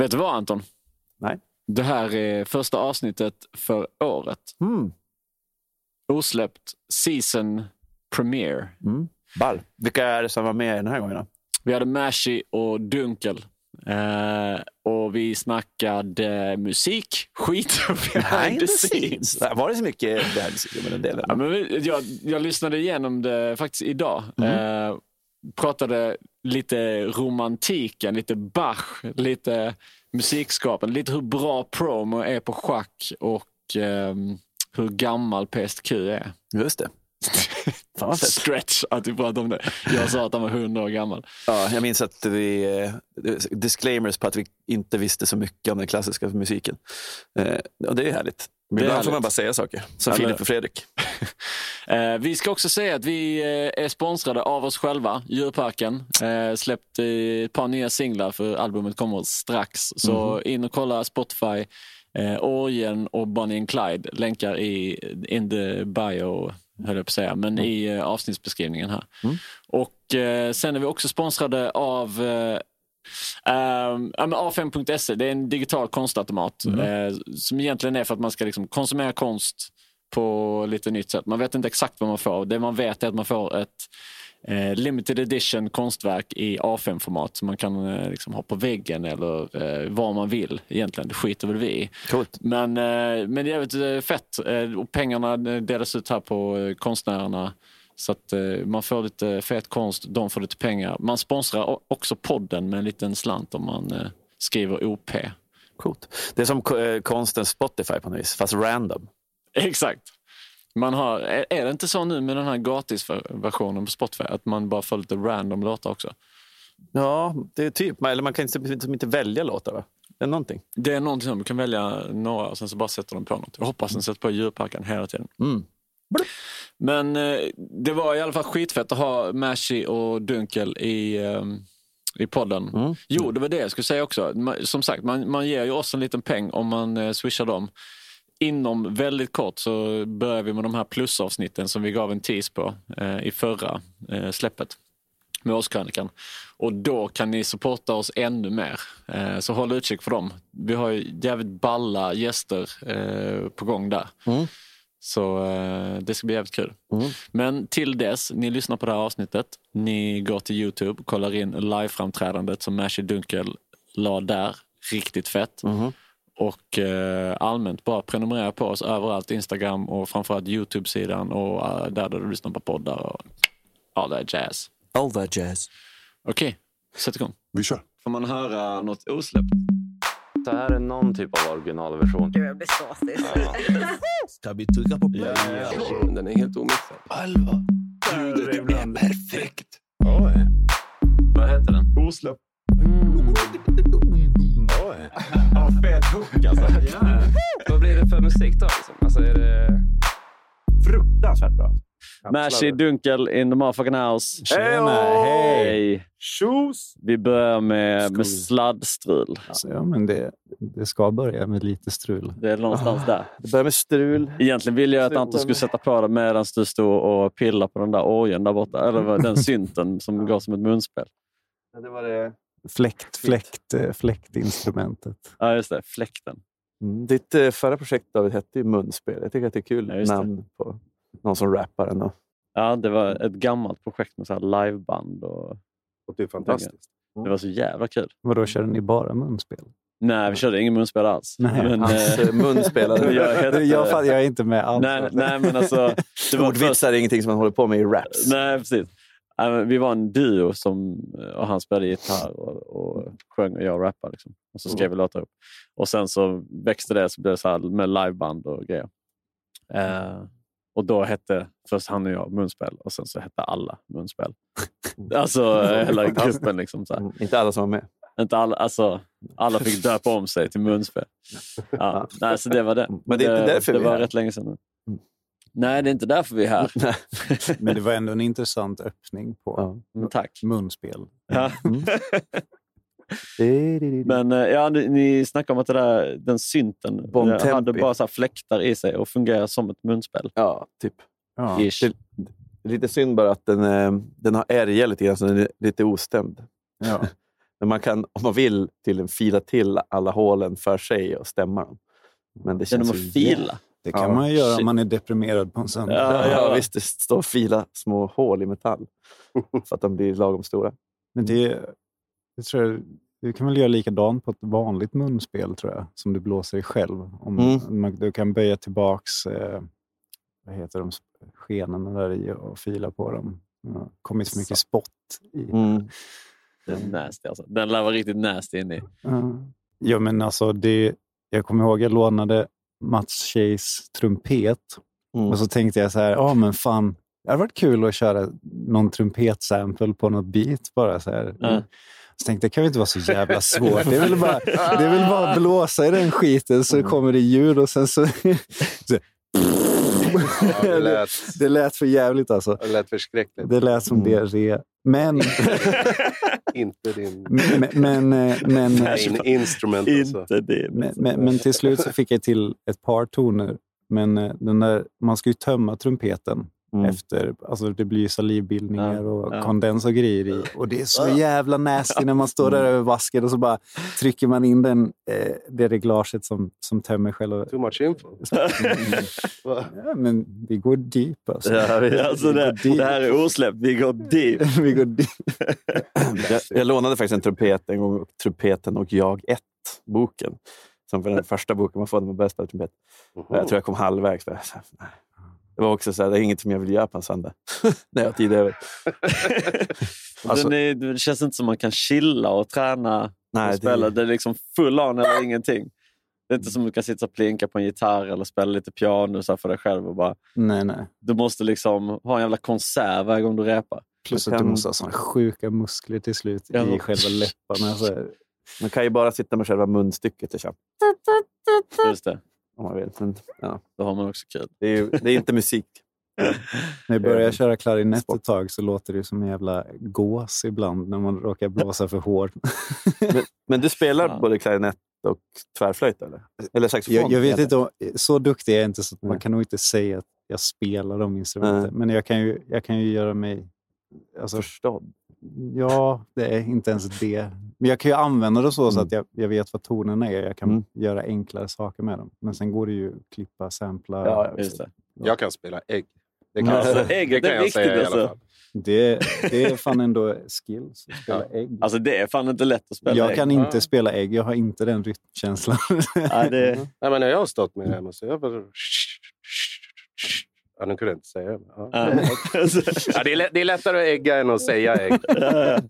Vet du vad Anton? Nej. Det här är första avsnittet för året. Mm. Osläppt season premiere. Mm. Ball. Vilka är det som var med den här gången? Då? Vi hade Mashy och Dunkel. Eh, och vi snackade musik, skit och behind the scenes. Var det så mycket behind the scenes med den delen? Ja, men jag, jag lyssnade igenom det faktiskt idag. Eh, pratade lite romantiken, lite Bach, lite musikskapande, lite hur bra promo är på schack och ehm, hur gammal PSTQ är. Just det. Stretch att vi pratade om det. Jag sa att han var 100 år gammal. Ja, jag minns att vi, eh, disclaimers på att vi inte visste så mycket om den klassiska musiken. Eh, och det är härligt. Men ibland får man bara säga saker. Som Eller- Filip och Fredrik. Eh, vi ska också säga att vi är sponsrade av oss själva, Djurparken. Eh, släppt ett par nya singlar för albumet kommer strax. Så in och kolla Spotify, eh, Orgen och Bonnie and Clyde. Länkar i in the bio, höll jag på att säga, men i eh, avsnittsbeskrivningen här. Och eh, sen är vi också sponsrade av Um, ja, men A5.se, det är en digital konstautomat eh, som egentligen är för att man ska liksom konsumera konst på lite nytt sätt. Man vet inte exakt vad man får. Det man vet är att man får ett eh, limited edition konstverk i A5-format som man kan eh, liksom ha på väggen eller eh, var man vill egentligen. Det skiter väl vi i. Coolt. Men, eh, men det är jävligt eh, fett. Eh, och pengarna delas ut här på konstnärerna. Så att eh, man får lite fet konst, de får lite pengar. Man sponsrar också podden med en liten slant om man eh, skriver OP. Coolt. Det är som eh, konstens Spotify på något vis, fast random. Exakt. Man har, är det inte så nu med den här gratisversionen på Spotify att man bara får lite random låtar också? Ja, det är typ. Eller man kan inte, liksom inte välja låtar, va? Det är någonting. Det är någonting som du kan välja några och sen så bara sätter de på något. Jag hoppas den sätter på djurparken hela tiden. Mm. Men eh, det var i alla fall skitfett att ha Mashy och Dunkel i, eh, i podden. Mm. Jo, det var det jag skulle säga också. Som sagt, man, man ger ju oss en liten peng om man eh, swishar dem. Inom väldigt kort så börjar vi med de här plusavsnitten som vi gav en tease på eh, i förra eh, släppet med årskrönikan. Och då kan ni supporta oss ännu mer. Eh, så håll utkik för dem. Vi har ju jävligt balla gäster eh, på gång där. Mm. Så eh, det ska bli jävligt kul. Mm. Men till dess, ni lyssnar på det här avsnittet. Ni går till Youtube, kollar in liveframträdandet som Mashy Dunkel la där. Riktigt fett. Mhm. Och eh, allmänt bara prenumerera på oss överallt. Instagram och framförallt Youtube-sidan och eh, där, där du lyssnar på poddar och all that jazz. All that jazz. Okej, sätt igång. Vi kör. Får man höra något osläppt? Det här är någon typ av originalversion. Gud, jag blir såsig. Ska vi trycka på play? Den är helt omixad. Alva. Ljudet är perfekt. Vad heter den? Osläppt. Oj. Ja, fet hook alltså. Vad blir det för musik då? Liksom? Alltså, är det... Fruktansvärt bra. Mashy Dunkel in the motherfucking house. Tjena, Hej! Tjus! Vi börjar med, med sladdstrul. Så, ja, men det, det ska börja med lite strul. Det är någonstans där. Det börjar med strul. Egentligen ville jag att Anton skulle sätta på det medan du stod och pillade på den där orgeln där borta. Eller den synten som går som ett munspel. Det var det. Fläkt, fläkt, eh, fläktinstrumentet. Ja, just det. Fläkten. Mm. Ditt eh, förra projekt David hette ju Munspel. Jag tycker att det är kul Ja, namn på någon som rappar ändå. Ja, det var ett gammalt projekt med så här liveband. Och Och det är fantastiskt. det var så jävla kul. Vadå, körde ni bara munspel? Nej, vi körde ingen munspel alls. Nej. Men, Hans eh, munspelare. Jag heter- jag, jag är inte med alls. nej, nej, men alltså... Det var först, Ordvitsar är ingenting som man håller på med i raps. nej, precis. Vi var en duo som, och han spelade gitarr och, och sjöng och jag rappade. Liksom. Och så skrev vi låtar upp. Och sen så växte det så blev det så här med liveband och grejer. Eh, och då hette först han och jag munspel och sen så hette alla munspel. Alltså eh, hela gruppen. Liksom, så här. Mm, Inte alla som var med. Inte alla, alltså, alla fick döpa om sig till munspel. Ja, nej, så det var det. Men det är inte därför det vi är var här. rätt länge sedan. Mm. Nej, det är inte därför vi är här. Men det var ändå en intressant öppning på Ja. Men tack. munspel. Ja. Mm. Men eh, ja, ni, ni snackade om att det där, den synten Bon eh, hade Tempi. bara så här fläktar i sig och fungerar som ett munspel. Ja, typ. Ja. Ish. Det- lite synd bara att den, eh, den har ärja lite grann, så den är lite ostämd. Ja. Men man kan, om man vill, till fila till alla hålen för sig och stämma dem. Men det Genom känns att ju fila. Det kan Ja, man ju göra shit. om man är deprimerad på en söndag. Ja, ja, visst. Det står fila små hål i metall för att de blir lagom stora. Men det, det tror jag, du kan väl göra likadant på ett vanligt munspel tror jag, som du blåser i själv. Om Mm. man, du kan böja tillbaks eh, vad heter de, skenorna där i och fila på dem. Det har kommit så mycket spott i. Mm. Den är nasty alltså. Den lär vara riktigt nasty inne i. Ja. Ja, men alltså det, jag kommer ihåg jag lånade Mats tjejs trumpet Mm. och så tänkte jag så här, ja men fan, det hade varit kul att köra någon trumpetsample på något beat bara så här. Ja. Så tänkte jag, det kan väl inte vara så jävla svårt. Det är väl bara, det är väl bara att blåsa i den skiten så kommer det ljud och sen så... så Ja, det, lät, det lät för jävligt alltså. det lät förskräckligt. Det lät som Mm. diarré. Men, Inte din men, men, eh, men, main instrument. Alltså. Inte det. men, men, men till slut så fick jag till ett par toner. Men eh, den där, man ska ju tömma trumpeten Mm. efter. Alltså det blir salivbildningar Ja, och ja. kondens och grejer i. Och det är så jävla nasty när man står där över vasken och så bara trycker man in den, eh, det reglaget som, som tömmer själva... Too much info. Ja, men vi går deep alltså. Ja, vi- Alltså det, Vi går det här är osläppt. Vi går deep. vi går deep. Jag, jag lånade faktiskt en trumpet en gång, Trumpeten och jag 1-boken. Som för den första boken man får när man börjar spela trumpet. Mhm. Jag tror jag kom halvvägs. Det var också så här, det är inget som jag vill göra på en söndag. när jag har tid över. Alltså- är, det känns inte som man kan chilla och träna Nej, och det- spela. Det är liksom full on eller ingenting. Det är inte som att du kan sitta och plinka på en gitarr eller spela lite piano så här för dig själv. Och bara, Nej, nej. du måste liksom ha en jävla konsert varje gång du repar. Plus att du måste ha såna sjuka muskler till slut Ja. i själva läpparna. Så här. Man kan ju bara sitta med själva munstycket och köra, Just det. Om man vill. Men, ja, Då har man också kul. det, är ju, det är inte musik. När jag började Eh, köra klarinett ett tag så låter det som en jävla gås ibland när man råkar blåsa för hårt. Men du spelar Ja. både klarinett och tvärflöjt? Eller, eller saxofon? Jag, jag vet inte, om, så duktig är jag inte så att man kan nog inte säga att jag spelar de instrumenten. Men jag kan, ju, jag kan ju göra mig... Alltså, Förstådd. Ja, det är inte ens det. Men jag kan ju använda det så, så Mm. att jag, jag vet vad tonerna är. Jag kan Mm. göra enklare saker med dem. Men sen går det ju att klippa, sampla. Ja, Just det. Jag kan spela ägg. Det kan, Alltså, jag, ägget det kan är jag viktigt, säga i alltså. alla fall. Det, det är fan ändå skills att spela ägg. Alltså det är fan inte lätt att spela jag ägg. kan inte Ja. spela ägg. Jag har inte den rytmkänslan. Nej, det, Nej, men när jag har stått med det hemma så jag bara... Ja, nu kunde jag inte säga det. Ja. ja. det, är, det är lättare att ägga än att säga ägg.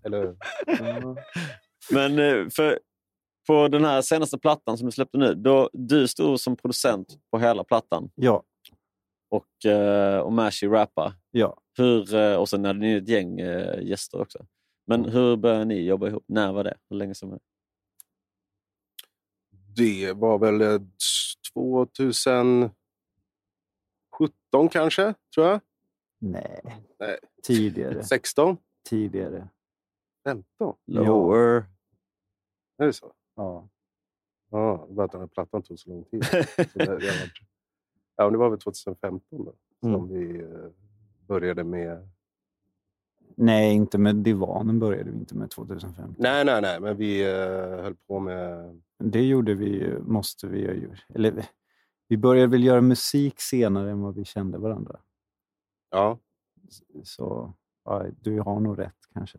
Eller, ja. Men eh, för, på den här senaste plattan som du släppte nu, då, du stod som producent på hela plattan. Ja. Och eh, Omashi rappa. Ja. Hur, eh, och sen hade ni ett gäng eh, gäster också. Men hur började ni jobba ihop? När var det? Hur länge som var? Det var väl 2000... 17 kanske, tror jag. Nej. Nej. Tidigare. 16? Tidigare. 15? Jo. Är det så? Ja. Ja, det var att den här plattan tog så lång tid. så det, det var, ja, det var väl 2015 då, som mm. vi eh, började med... Nej, inte med divanen började vi inte med 2015. Nej, nej, nej, men vi uh, höll på med... Det gjorde vi ju. måste vi ha gjort. Eller vi- började väl göra musik senare än vad vi kände varandra. Ja, Så ja, du har nog rätt kanske.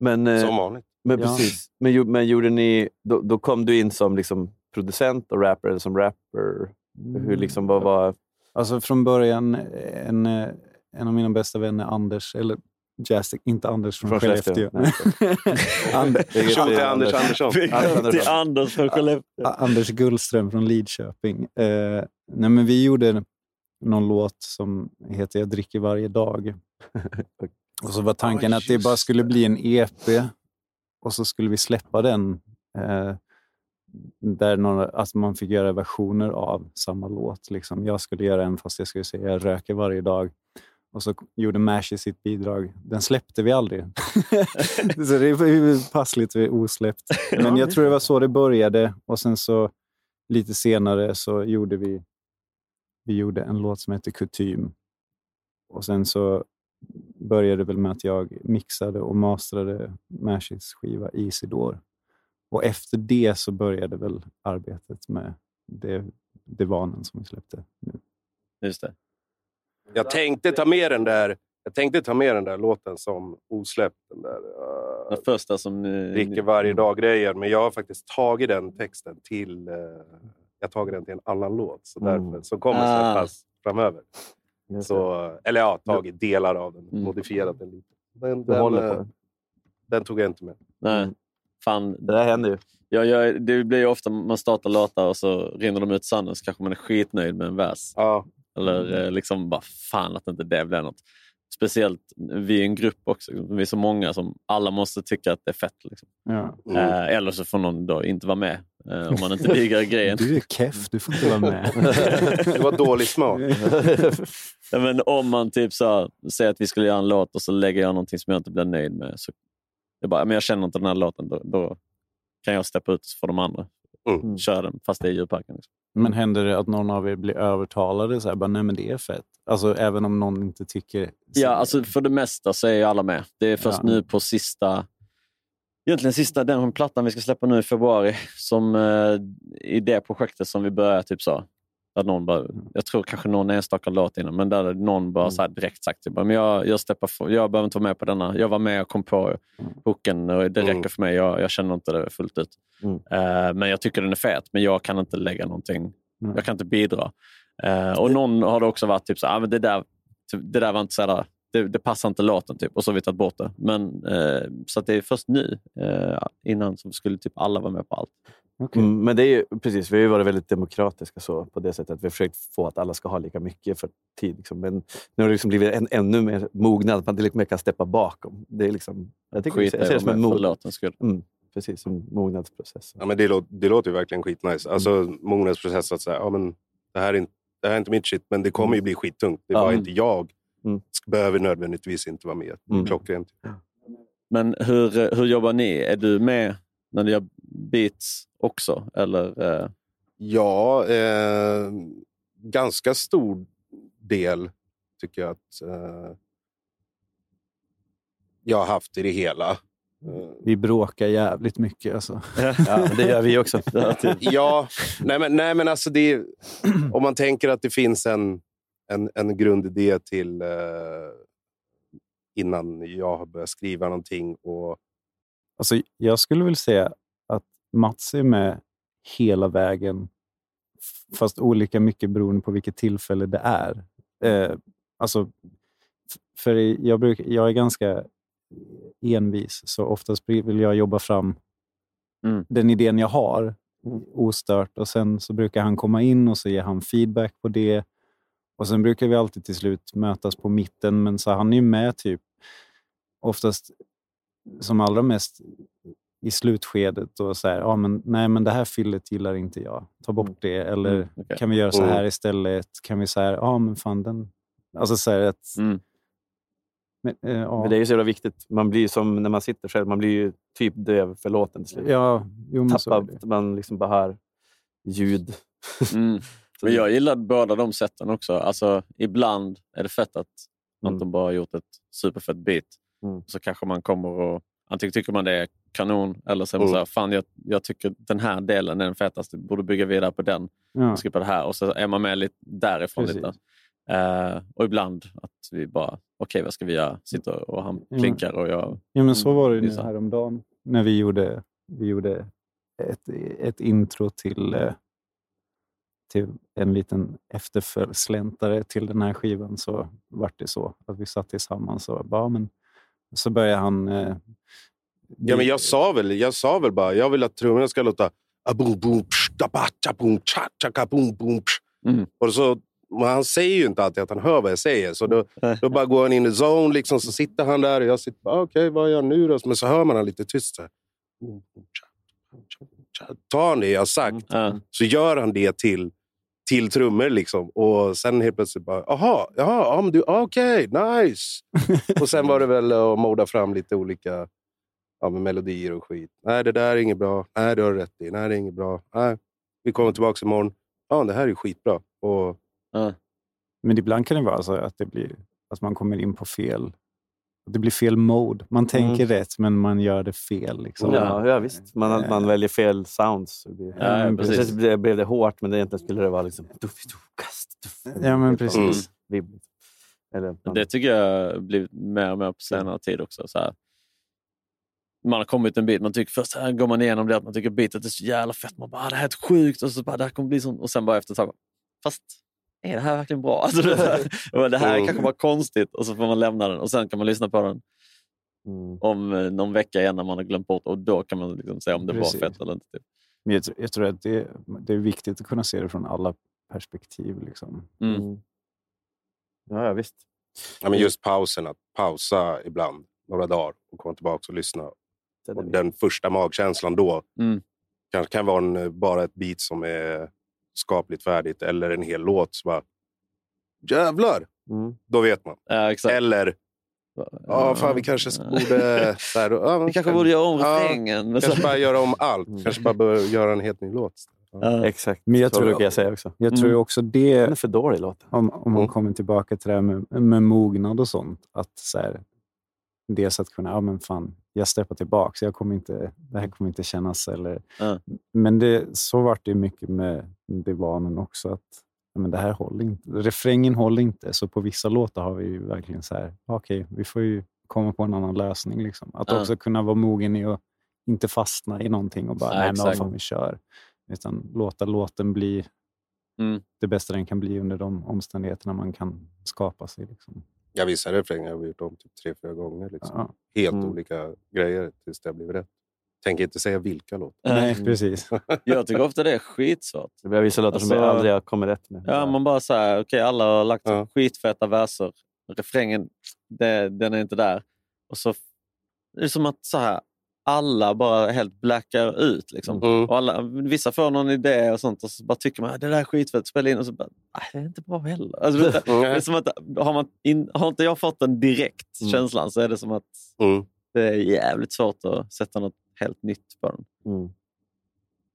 Men, eh, som vanligt. men Ja. precis. Men, men gjorde ni, då, då kom du in som liksom producent och rapper, eller som rapper? Hur liksom, vad var... Alltså från början, en, en av mina bästa vänner, Anders, eller Jastic, inte Anders från, Från Skellefteå. Anders Andersson. Anders från Skellefteå. A- Anders Gullström från Lidköping. Eh, nej, men vi gjorde någon låt som heter Jag dricker varje dag. Och så var tanken Ja, att det bara skulle bli en EP och så skulle vi släppa den eh, där några, alltså man fick göra versioner av samma låt. Liksom. Jag skulle göra en fast jag skulle säga jag röker varje dag. Och så gjorde Mashi sitt bidrag. Den släppte vi aldrig. så det är ju passligt vi osläppt. Men jag tror det var så det började. Och sen så lite senare så gjorde vi, vi gjorde en låt som heter Kutym. Och sen så började det väl med att jag mixade och mastrade Mashis skiva Isidor. Och efter det så började väl arbetet med det, Divanen som vi släppte nu. Just det. Jag tänkte ta med den där, jag tänkte ta med den där låten som osläppt. Den där, uh, Den första som... ni- dricker varje dag-grejen. Men jag har faktiskt tagit den texten till, eh, jag tagit den till en annan låt. Så Mm. därför, som kommer Ah. släppas framöver. Just det. Så, eller ja, tagit delar av den, Mm. modifierat den lite. Den, Du den, håller på eh, den. den tog jag inte med. Nej. Fan, Det där händer ju. jag, jag, det blir ju ofta man startar låtar och så rinner de ut sanden så kanske man är skitnöjd med en vers. Ja, Eller eh, liksom bara fan att inte det blev något. Speciellt vi är en grupp också. Vi är så många som alla måste tycka att det är fett. Liksom. Ja. mm. Eh, eller så får någon då inte vara med eh, om man inte diggar grejen. Du är keff, du får inte vara med. Det var dålig smak. Ja, men om man typ så här, säger att vi skulle göra en låt och så lägger jag någonting som jag inte blir nöjd med. Så jag, bara, men jag känner inte den här låten. Då, då kan jag steppa ut för de andra. Mm. Köra den fast det är djurparken. Liksom. Men händer det att någon av er blir övertalade? Så här, bara, Nej, men det är fett. Alltså, även om någon inte tycker... Ja, alltså för det mesta så är ju alla med. Det är först Ja. nu på sista... Egentligen sista den plattan vi ska släppa nu i februari. Som eh, i det projektet som vi börjar typ så. Där någon bara, jag tror kanske någon enstaka låt innan, men där någon bara så här direkt sagt typ, men jag, jag, steppar jag behöver inte vara med på denna. Jag var med och kom på hooken och det räcker Mm. för mig. Jag, jag känner inte det fullt ut. Mm. Eh, men jag tycker den är fet, men jag kan inte lägga någonting. Mm. Jag kan inte bidra. Eh, och någon har det också varit typ så ah, men det där, det där var inte så här, det, det passar inte låten typ och så har vi tagit bort det. Men, eh, så att det är först nu, innan, som skulle typ alla vara med på allt. Okej. Mm, men det är ju precis, vi har ju varit väldigt demokratiska så, på det sättet att vi har försökt få att alla ska ha lika mycket för tid. Liksom. Men nu har det liksom blivit en, ännu mer mognad, att man lite mer kan steppa bakom. Det är liksom, jag tycker Skit jag ser det som en med mod, mm, precis, en mognadsprocess. Ja, men det, låter, det låter ju verkligen skitnice. Alltså, mognadsprocess att säga, ja, men det, här är inte, det här är inte mitt shit, men det kommer ju bli skittungt. Det är Ja. bara inte jag. Mm. Behöver nödvändigtvis inte vara med. Mm. Klockrent. Men hur, hur jobbar ni? Är du med när ni gör beats också? Eller, eh, Ja, eh, ganska stor del tycker jag att eh, jag har haft i det hela. Eh, Vi bråkar jävligt mycket. Alltså. Ja, det gör vi också. ja, typ. Ja, nej men, nej, men alltså det, är- om man tänker att det finns en, en, en grundidé till eh, innan jag har börjat skriva någonting. Och, Alltså, jag skulle väl säga att Mats är med hela vägen, fast olika mycket beroende på vilket tillfälle det är. Eh, alltså, för jag, bruk, jag är ganska envis, så oftast vill jag jobba fram Mm. den idén jag har ostört och sen så brukar han komma in och så ger han feedback på det. Och sen brukar vi alltid till slut mötas på mitten, men så han är ju med typ oftast som allra mest i slutskedet och så här, ja, men, nej men det här fyllet gillar inte jag, ta bort det. Eller Mm, okej. kan vi göra så Mm. här istället? Kan vi så här, ja men fan den... Alltså så här att... Mm. Men, eh, ja. Men det är ju så jävla viktigt. Man blir ju som när man sitter själv, man blir ju typ döv för låten till slut. Ja, jo, men så är Tappar, det. man liksom bara hör ljud. Mm. Men jag gillar båda de sätten också. Alltså, ibland är det fett att Anton bara har gjort ett superfett beat. Mm. Så kanske man kommer och antingen tycker man det är kanon eller så är man Mm. så här, fan jag, jag tycker den här delen är den fetaste, borde bygga vidare på den Ja. skippa det här. Och så är man med lite därifrån. Precis. lite. Eh, och ibland att vi bara, okej vad ska vi göra? Sitter och han klinkar och jag... Ja, men så var det ju nu häromdagen när vi gjorde, vi gjorde ett, ett intro till, eh, till en liten efterföljsläntare till den här skivan. Så vart det så att vi satt tillsammans och bara, men, så började han... Eh, ja, men jag, sa väl, jag sa väl bara, jag vill att trummorna ska låta. Mm. Och så, men han säger ju inte alltid att han hör vad jag säger. Så då, då bara går han in i zone, liksom, så sitter han där och jag sitter bara, okej, vad gör han nu då? Men så hör man han lite tyst. Så här. Tar han det jag har sagt Ja. så gör han det till, till trummor. Liksom. Och sen helt plötsligt bara, aha, jaha, ja, men du, okej, nice. och sen var det väl att moda fram lite olika ja, med melodier och skit. Nej, det där är inget bra. Nej, det har du rätt i. Nej, det är inget bra. Nej, vi kommer tillbaka imorgon. Ja, det här är skitbra. Och, Ja. Men ibland kan det vara så att det blir att man kommer in på fel det blir fel mode. Man tänker rätt, men man gör det fel. Liksom. Ja, ja visst. Man, man väljer fel sounds. det blir- Ja, men precis. Precis blev, blev det hårt, men egentligen skulle det vara liksom... Ja, men Helt precis. vanlig vibb. Eller, man, Det tycker jag blivit mer och mer på senare tid också. Så här. Man har kommit en bit, man tycker först här går man igenom det att man tycker beatet är så jävla fett. Man bara, "Ah, det här är ett sjukt och så bara, det här kommer bli sånt. Och sen bara efter ett tag, fast är det här verkligen bra? Alltså, det, här, det här är Mm. kanske bara konstigt och så får man lämna den och sen kan man lyssna på den mm. om eh, någon vecka igen när man har glömt bort och då kan man liksom säga om det Precis. var fett eller inte. Typ. Men jag, jag tror att det, det är viktigt att kunna se det från alla perspektiv. Liksom. Mm. Mm. Ja, ja, visst. Ja, men just pausen, att pausa ibland några dagar och komma tillbaka och lyssna. Och den första magkänslan då Mm. kanske kan vara en, bara ett beat som är skapligt färdigt eller en hel låt. Så bara, Jävlar! Mm. Då vet man. Ja, exakt. Eller, ja fan vi kanske borde... Här, ja, Vi kanske borde göra om refrängen. så- Kanske bara göra om allt. Mm. Kanske bara bör göra en helt ny låt. Ja. Exakt. Men jag så tror- brukar jag säga också. Jag tror ju Mm. också Den det, är för dålig låten. om, om man Mm. kommer tillbaka till det här med, med mognad och sånt, att så här, dels att kunna, ja men fan, jag steppar tillbaka, jag kommer inte, det här kommer inte kännas. Eller, Ja. Men det, så vart det mycket med divanen också, att men det här håller inte. Refrängen håller inte, så på vissa låtar har vi verkligen så här, okej, vi får ju komma på en annan lösning. Liksom. Att Ja. också kunna vara mogen i att inte fastna i någonting och bara, Ja, nej men fan, vi kör. Utan låta låten bli Mm. det bästa den kan bli under de omständigheterna man kan skapa sig. Liksom. Ja, vissa refränger har vi gjort om typ tre, fyra gånger. Liksom. Ja. Helt Mm. olika grejer tills det har blivit rätt. Tänker inte säga vilka låtar. Nej, Mm. precis. Jag tycker ofta det är skitsvårt. Det blir vissa låtar som Alltså- jag aldrig har kommit rätt med. Ja, man bara säger, okej alla har lagt Ja. skitfeta verser. Refrängen, det, den är inte där. Och så det är som att så här, alla bara helt blackar ut. Liksom. Mm. Och alla, vissa får någon idé och sånt och så bara tycker man "Ah, det där är skitfett, spela in och så bara, nej det är inte bra heller. Alltså, det, det är som att, har, man in, har inte jag fått den direkt, Mm. känslan, så är det som att Mm. det är jävligt svårt att sätta något helt nytt på den. Mm.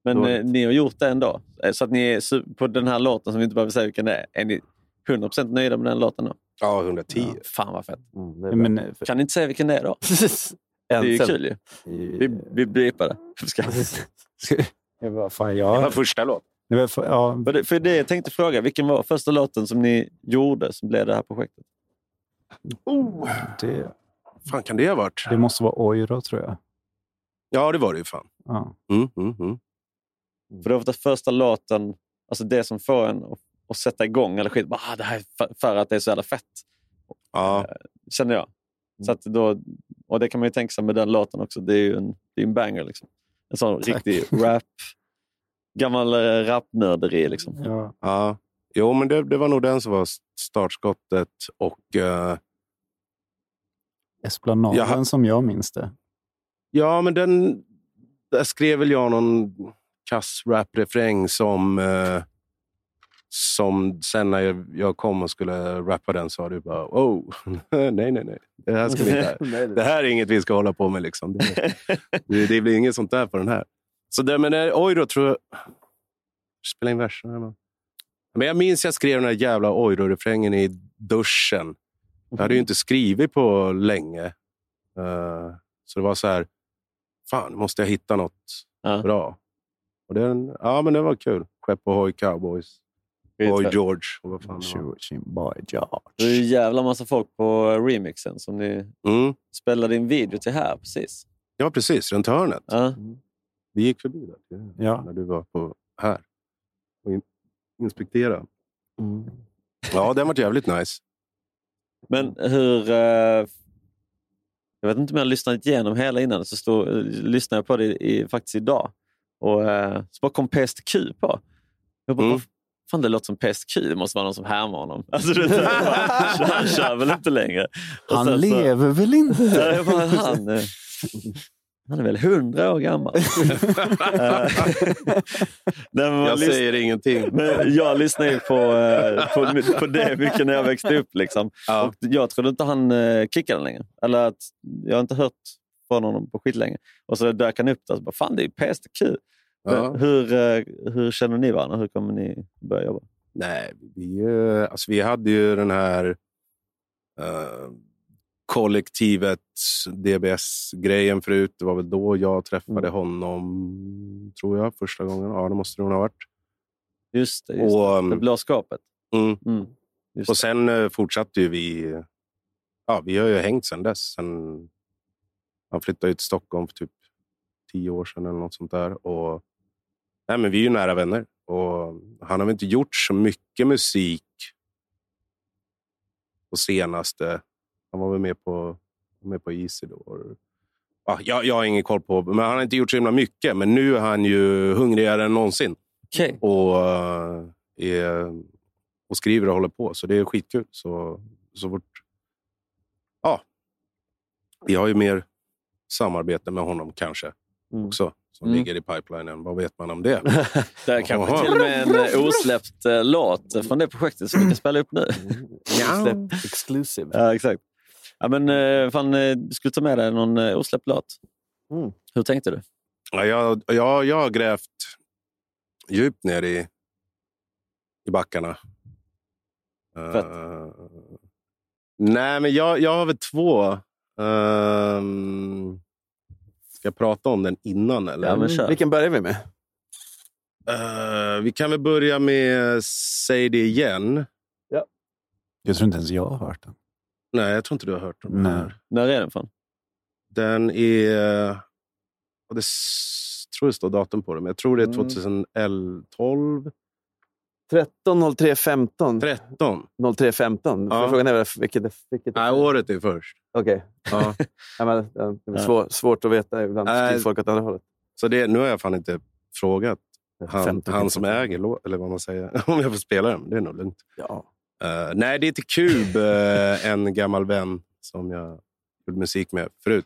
Men eh, ni har gjort det ändå. Eh, Så att ni är på den här låten, som vi inte behöver säga vilken det är, är ni 100% nöjda med den låten då? Ja, 110. Ja, fan vad fett. Mm. Men, eh, Kan ni inte säga vilken det är då? Det är ju kul ju. Vi, vi blipar det. Ska- jag bara, fan, Det var jag, första låt. det var, för, ja, För det, för det jag tänkte fråga, vilken var första låten som ni gjorde som blev det här projektet? Oh. det, fan kan det ha varit? det måste vara Oiro, tror jag. Ja, det var det ju fan. Ja. Mm, mm, mm. För det var ofta första låten, alltså det som får en att, att sätta igång eller skit. Bara, ah, det här är för, för att det är så jävla fett, Ja, känner jag. Så att då, och det kan man ju tänka sig med den låten också. Det är ju en, det är en banger. Liksom. En sån Tack. riktig rap, gammal eh, rapnörderi. Liksom. Ja. ja. Jo, men det, det var nog den som var startskottet. Och eh, Esplanaden Jaha. som jag minns det. ja, men den... Där skrev väl jag någon kass rap-refräng som... Eh, som sen när jag, kom och skulle rappa den sa du bara oh, nej, nej, nej. Det här, ska vi inte, det här är inget vi ska hålla på med. Liksom. Det, det, det blir inget sånt där på den här. Så det, men eh, oj då, tror jag... Spela in verserna. Men. jag minns jag skrev den här jävla oj-då-refrängen i duschen. Jag hade ju inte skrivit på länge. Eh, så det var så här, fan, måste jag hitta något Ja. bra. Och den, ja, men det var kul. Skepp och hoj, cowboys. Boy George och vad fan. George, boy George. Det är ju jävla massa folk på remixen som ni Mm. spelade in video till här precis. Ja, precis. Runt hörnet. Ja. Vi gick förbi där Ja. när du var på här och in, inspektera. Mm. Ja, den var jävligt nice. Men hur... Eh, jag vet inte om jag har lyssnat igenom hela innan, så stod, lyssnade jag på det i, faktiskt idag. Och eh, så bara kom PSTQ på. Jag bara, Mm. Fan det låter som PSTQ, det måste vara någon som härmar honom. Alltså, du vet, han kör väl inte längre. Och Han sen så- lever väl inte? Bara, han, eh, han är väl hundra år gammal. Nej, Jag lyssnar- säger ingenting. men jag lyssnade ju på, eh, på, på det mycket när jag växte upp. Liksom. Ja. Och jag trodde inte han eh, kickade längre. Eller att jag har inte hört från honom på skitlänge. Och så dök han upp där och så bara, fan det är ju PSTQ. Ja. Hur, eh, hur känner ni varandra? Hur kommer ni börja jobba? Nej, vi, eh, alltså vi hade ju den här... eh, kollektivet, DBS-grejen förut. Det var väl då jag träffade honom, tror jag, första gången. Ja, det måste det nog ha varit. Just det. Just Och, det. um, det blå skapet. Mm. Mm. Och sen eh, fortsatte ju vi. Ja, vi har ju hängt sen dess. Sen han flyttade ut till Stockholm för typ tio år sedan eller något sånt där. Och, nej, men vi är ju nära vänner. Och han har väl inte gjort så mycket musik på senaste. Han var väl med på, med på Isidor. Ja, jag, jag har ingen koll på, men han har inte gjort så himla mycket. Men nu är han ju hungrigare än någonsin Okej. och, eh, är, och skriver och håller på. Så det är skitkul. Så, så fort, ja, vi har ju mer samarbete med honom kanske. Också, som Mm. ligger i pipelinen. Vad vet man om det? Det är kanske Jaha. till och med en eh, osläppt eh, låt från det projektet som vi kan spela upp nu. Ja. Släpp exclusive. Ja, exakt. Ja, men, eh, fan, eh, du skulle ta med dig någon osläppt låt. Mm. Hur tänkte du? Ja, jag, jag, jag har grävt djupt ner i, i backarna. Fett. Eh, nej, men jag, jag har väl två. Um, ska jag prata om den innan? Eller? Ja, men kör. Vilken börjar vi med? Eh, vi kan väl börja med Säg det igen. Jag tror inte ens jag har hört den. Nej, jag tror inte du har hört den. Nej. När är den från? Den är... och Det s- tror det står datum på den, men jag tror det är Mm. 2012, 13 03 15. 13. 03 15. Ja. Frågan är vilket... vilket Nej, året är först. Okej. Ja. Ja, men, det är svår, svårt att veta. Ibland skriver folk åt andra hållet. Så det, nu har jag fan inte frågat han, 15, han som 15. äger eller vad man säger, om jag får spela den. Det är nog lugnt. Ja. Eh, nej, det är till Kub, eh, en gammal vän som jag gjorde musik med förut.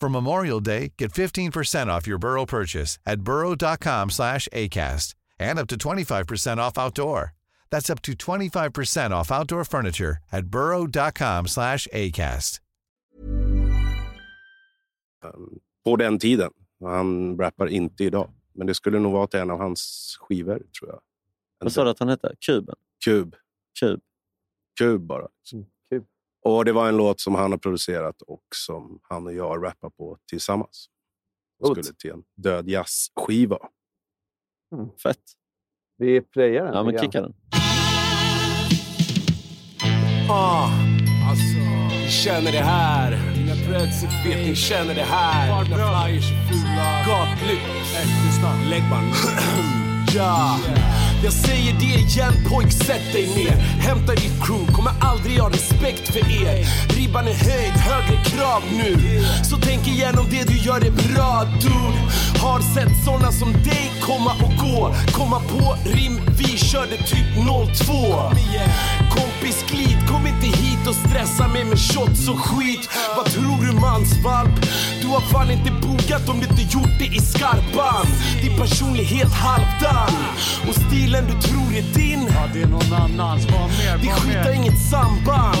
For Memorial Day, get 15% off your Burrow purchase at burrow.com slash ACAST and up to 25% off outdoor. That's up to 25% off outdoor furniture at burrow.com slash ACAST. Um, på den tiden. Han rappar inte idag. Men det skulle nog vara till en av hans skivor, tror jag. Vad sa du att han hette? Kuben? Kub. Kub. Kub bara. Kub. Och det var en låt som han har producerat och som han och jag rappar på tillsammans. Och skulle till en död jazzskiva. Fett. Vi playar den. Ja, men kicka den. Ah, alltså, ni känner det här. Dina dreads är fet, ni känner det här. Dina flyers är fula. Gatlykt. Lägg bara Ja. Jag säger det igen pojk, sätt dig ner. Hämta ditt crew, kommer aldrig ha respekt för er. Ribban är höjd, högre krav nu. Så tänk igenom det du gör är bra dude. Har sett såna som dig komma och gå. Komma på rim, vi körde typ 02 Kompis glid, kom inte hit och stressa mig med shots och skit. Vad tror du mansvalp? Du har fan inte bogat om du inte gjort det i skarpan. Din personlighet halvdan Och stilen du tror är din. Ja, det är någon annans, var med, Vi skitar inget samband.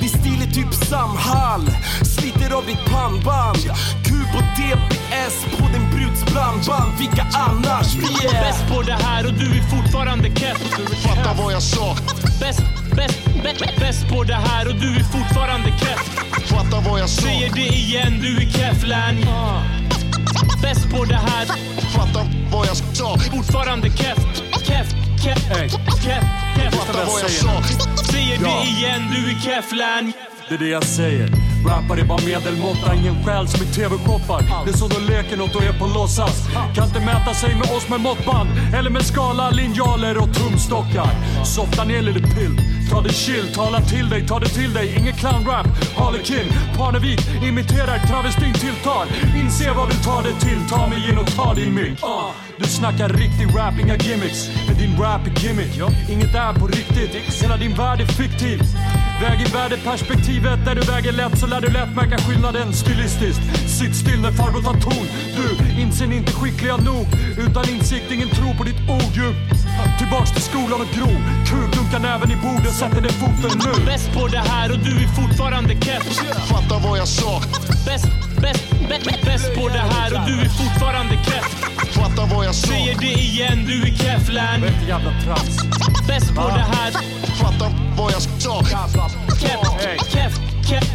Din stil är typ Samhall. Sliter av ditt pannband. Kub och DBS bäst på din bruds blandband, vilka annars? Vi är Bäst på det här och du är fortfarande keff. Fatta vad jag sa. Bäst, bäst, bäst, bäst på det här och du är fortfarande keff. Fatta vad jag sa. Säger det igen, du är keff län. Bäst på det här. Fatta vad jag sa. Fortfarande keff. Keff, keff, keff, keff. Fatta vad jag sa. Säger det igen, du är keff. Det är det jag säger. Rappar är bara medelmåtta, ingen själ som i tv-shoppar. Det är så de leker något och är på låtsas. Kan inte mäta sig med oss med måttband. Eller med skala, linjaler och tumstockar. Softa ner lille pill. Ta det chill, tala till dig, ta det till dig. Ingen clownrap, Harlekin, Parnevik imiterar, travestin tilltar. Inse vad du tar det till, ta mig in och ta din mick. Uh. Du snackar riktig rap, inga gimmicks. Din rap är gimmick. Inget är på riktigt, hela din värld är fiktiv. Väg in värdeperspektivet, där du väger lätt så lär du lätt märka skillnaden stilistiskt. Sitt still när farbror tar ton. Du inser inte skickliga nog. Utan insikt, ingen tro på ditt ord ju. Tillbaks till skolan och gro. Kuk, dunkar näven i bordet, sätter ner foten nu. Bäst på det här och du är fortfarande keff. Fatta vad jag sa. Bäst, bäst, bäst, bäst på det här och du är fortfarande keff. Fatta vad jag sa. Säger det igen, du är keff län. Vet jävla trams. Bäst på det här. Fatta vad jag sa. Keff, keff, keff,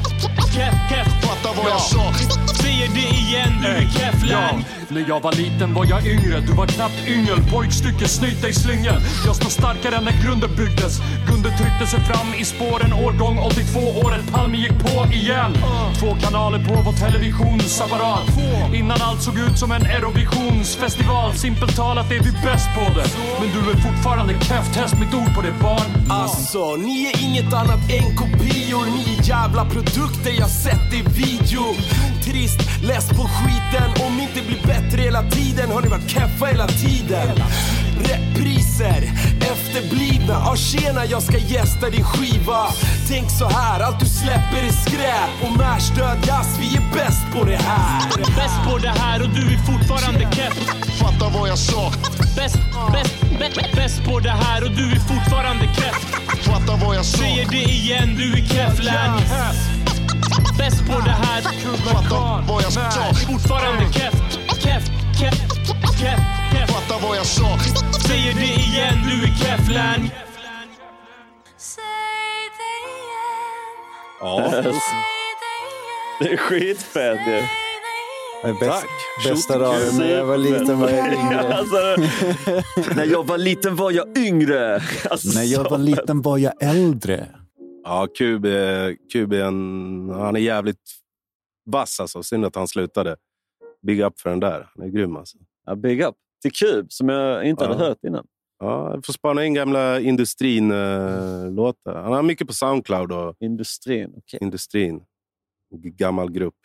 keff, keff. Fatta vad jag sa. Säger det igen, du är keff Ja, län. när jag var liten var jag yngre, du var knappt yngel. Pojkstycke, snyt dig slyngel. Jag står starkare när grunden byggdes. Gunde tryckte sig fram i spåren, årgång 82, året Palme gick på igen. Två kanaler på vår televisionsapparat. Innan allt såg ut som en Eurovisionsfestival. Simpelt talat är vi bäst på det. Men du är fortfarande keff, test mitt ord på det barn. Alltså, ni är inget annat än kopior Ni är jävla produkter jag sett i video. Trist, läs på skiten. Om inte blir bättre hela tiden. Har ni varit keffa hela tiden? Repriser, efterblivna Ja tjena, jag ska gästa din skiva Tänk så här, allt du släpper är skräp Och märstödjas, vi är bäst på det här Bäst på det här och du är fortfarande keff. Fatta vad jag sa. Bäst, bäst, bäst, bäst på det här och du är fortfarande keff. Fatta vad jag sa. Säger det igen, du är keff. Bäst på det här. Fatta vad jag sa. Fortfarande keff. Keff, keff, keff, keff. Fatta vad jag sa. Säger det igen, du är keff län. Ja. Det är skitfett ju. Det är bäst, Tack. bästa raden. När jag var liten var jag yngre. Alltså, när jag var liten var jag yngre. Alltså, När jag var liten var jag äldre. Ja, Kub är en, han är jävligt vass alltså. Synd att han slutade. Big up för den där. Han är grym alltså. Ja, big up till Kub som jag inte Ja. hade hört innan. Ja, jag får spana in gamla Industrin-låtar. han har mycket på Soundcloud och Industrin. Okay. Industrin. Gammal grupp.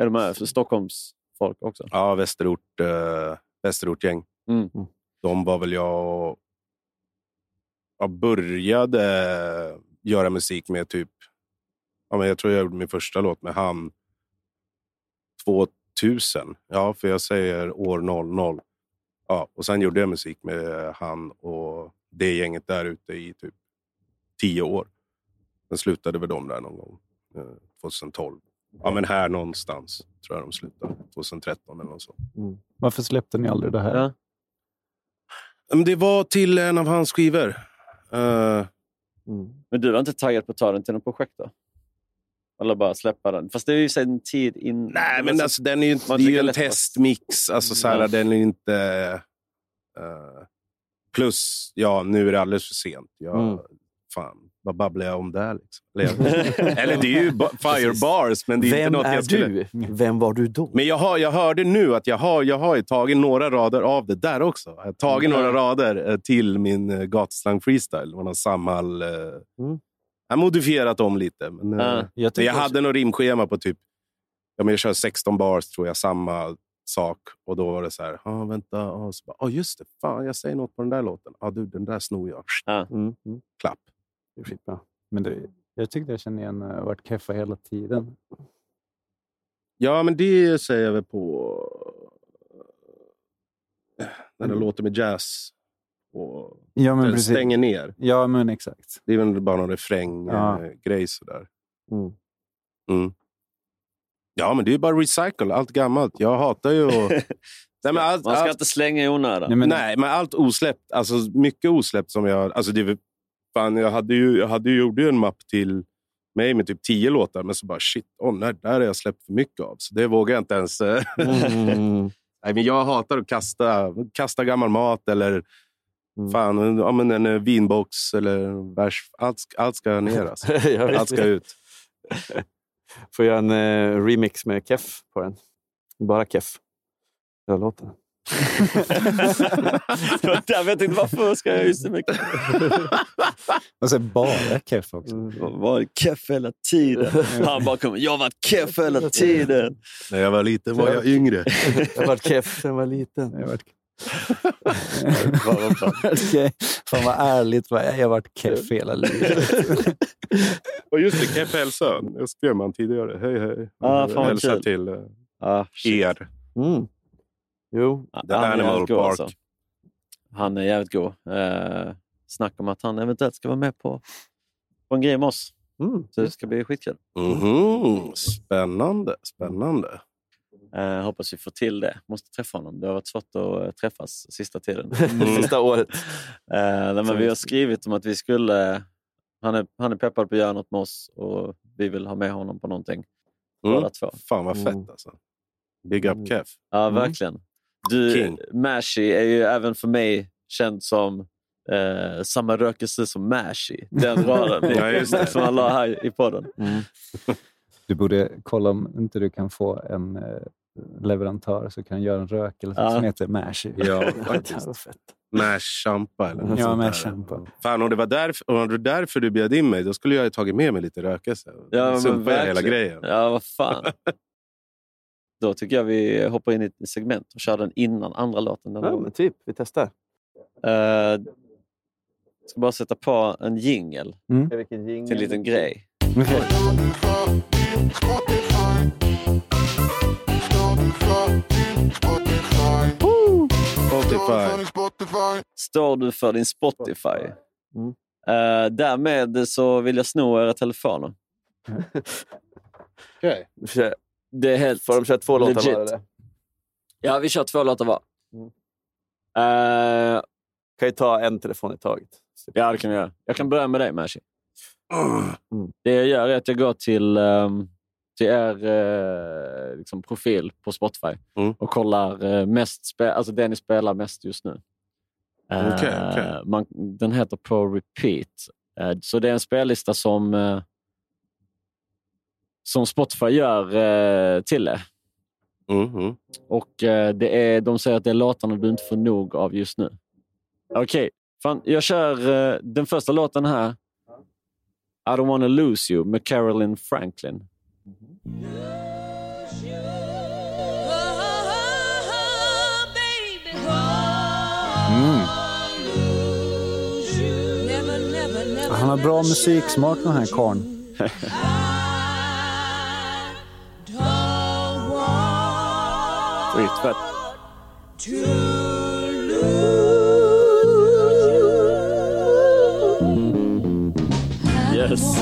Är de här för Stockholms folk också? Ja, Västerort, eh, Västerort-gäng. Mm. De var väl jag... Jag började göra musik med typ... Ja, men jag tror jag gjorde min första låt med han 2000. Ja, för jag säger år 00. Ja, och sen gjorde jag musik med han och det gänget där ute i typ tio år. Sen slutade väl de där någon gång. eh, 2012. Ja, men här någonstans tror jag de slutade. 2013 eller något sånt. Varför släppte ni aldrig det här? Ja. Det var till en av hans skivor. Eh, Men du var inte taggad på att ta den till något projekt då? Eller bara släppa den? Fast det är ju en tid in... nej, men alltså, den är ju, inte, det är ju en testmix. Alltså, så här. Den är inte... eh, plus, ja, nu är det alldeles för sent. Jag, Mm. Fan, vad babblar jag om där? Liksom? Eller, det är ju ba- firebars, men det är inte Vem något är jag skulle... du? Vem var du då? Men jag, har, jag hörde nu att jag har, jag har ju tagit några rader av det där också. Jag har tagit Mm. några rader eh, till min uh, gatuslang freestyle. Man har Samhall... Uh, Mm. Jag har modifierat dem lite. Men, eh, Ja, jag jag, tycker jag hade nog rimschema på typ... Ja, men jag kör 16 bars, tror jag, samma sak. Och då var det så här, ah, vänta. Ah, så bara, ah, just det, fan, jag säger något på den där låten. Ah, du, den där snor jag. Ja. Mm. Mm. Klapp. Det är skitbra. Men det, jag tyckte jag kände igen uh, vart Keffa hela tiden. Ja, men det säger jag väl på... eh, Den där låten med jazz. Och Ja, men den precis. stänger ner. Ja, men exakt. Det är väl bara någon refränggrej Ja. ja. sådär. Mm. Mm. Ja, men det är bara recycle. Allt gammalt. Jag hatar ju att... Nej, men allt, Man ska allt, inte slänga i onödan. Nej, men, allt osläppt. Alltså, mycket osläppt som jag... Alltså, det, är väl- fan, jag hade ju, jag hade ju, gjorde ju en mapp till mig med typ tio låtar, men så bara shit, oh, nej, där har jag släppt för mycket av. Så det vågar jag inte ens... eh, Mm. nej, men jag hatar att kasta, kasta gammal mat eller Mm. fan, en- ja, men en vinbox eller vers. Allt, allt ska ner. Alltså. Allt ska ut. Får göra en eh, remix med Keff på den. Bara Keff. Jag låten. jag vet inte varför ska jag just så mycket. Och så bara keff också. Var keff hela tiden. Han bara kommer, jag har varit keff hela tiden. När jag var liten var jag yngre. Jag har varit keff sen jag var liten. Jag har varit... Okej. Fan vad ärligt. Jag har varit keff hela livet. Och just det, Keff hälsa. Jag skrev man tidigare. Hej, hej. Ah, fan hälsa kul. till eh, Ah, er. Mm. Jo. The Han Animal Park. alltså. Han är jävligt god. Eh, snack om att han eventuellt ska vara med på, på en grej med oss. Mm. Så det ska bli skitkul. Mhm. Spännande, spännande. Eh, hoppas vi får till det. Måste träffa honom. Det har varit svårt att eh, träffas sista tiden. Sista året. Eh, nej, men vi har skrivit om att vi skulle... Han är, han är peppad på att göra något med oss och vi vill ha med honom på någonting. Mm. Båda två. Fan vad fett Mm. alltså. Big up Kev. Ja, Mm. verkligen. Du, King. Mashi är ju även för mig känd som eh, samma rökelse som Mashi. Den raden Ja, just det. som han la här i podden. Mm. Du borde kolla om inte du kan få en eh, leverantör så kan göra en rök eller Ja. som heter Mashi. Ja, faktiskt. Mash champa eller något Ja, sånt kämpa. Fan, om det var därför, om det var därför du bjöd in mig, då skulle jag ju tagit med mig lite rökelse. Ja, Sumpa hela grejen. Ja, vad fan. Då tycker jag vi hoppar in i ett segment och kör den innan andra låten. Ja, men typ. Vi testar. Eh, ska bara sätta på en jingel Vilken till en liten grej. Okej. Spotify. Står du för din Spotify? Mm. Eh, därmed så vill jag sno era telefoner. Okej. Kör- Det är helt... Får de köra två låtar Legit. var eller? Ja, vi kör två låtar var. Mm. Eh, Kan ju ta en telefon i taget. ja, det kan vi göra. Jag kan börja med dig, Mashi. Mm. Det jag gör är att jag går till, ehm, till er eh, liksom profil på Spotify Mm. och kollar eh, mest spe, alltså det ni spelar mest just nu. Eh, Okej, okej. Man, den heter på repeat. Eh, så det är en spellista som, eh, som Spotify gör eh, till er. Mm, mm. Och eh, det är, de säger att det är låtarna du inte får nog av just nu. Okej, fan, jag kör eh, den första låten här. I don't wanna lose you med Carolyn Franklin. Mm. Han har bra musiksmak den här karln. Skitfett. Yes.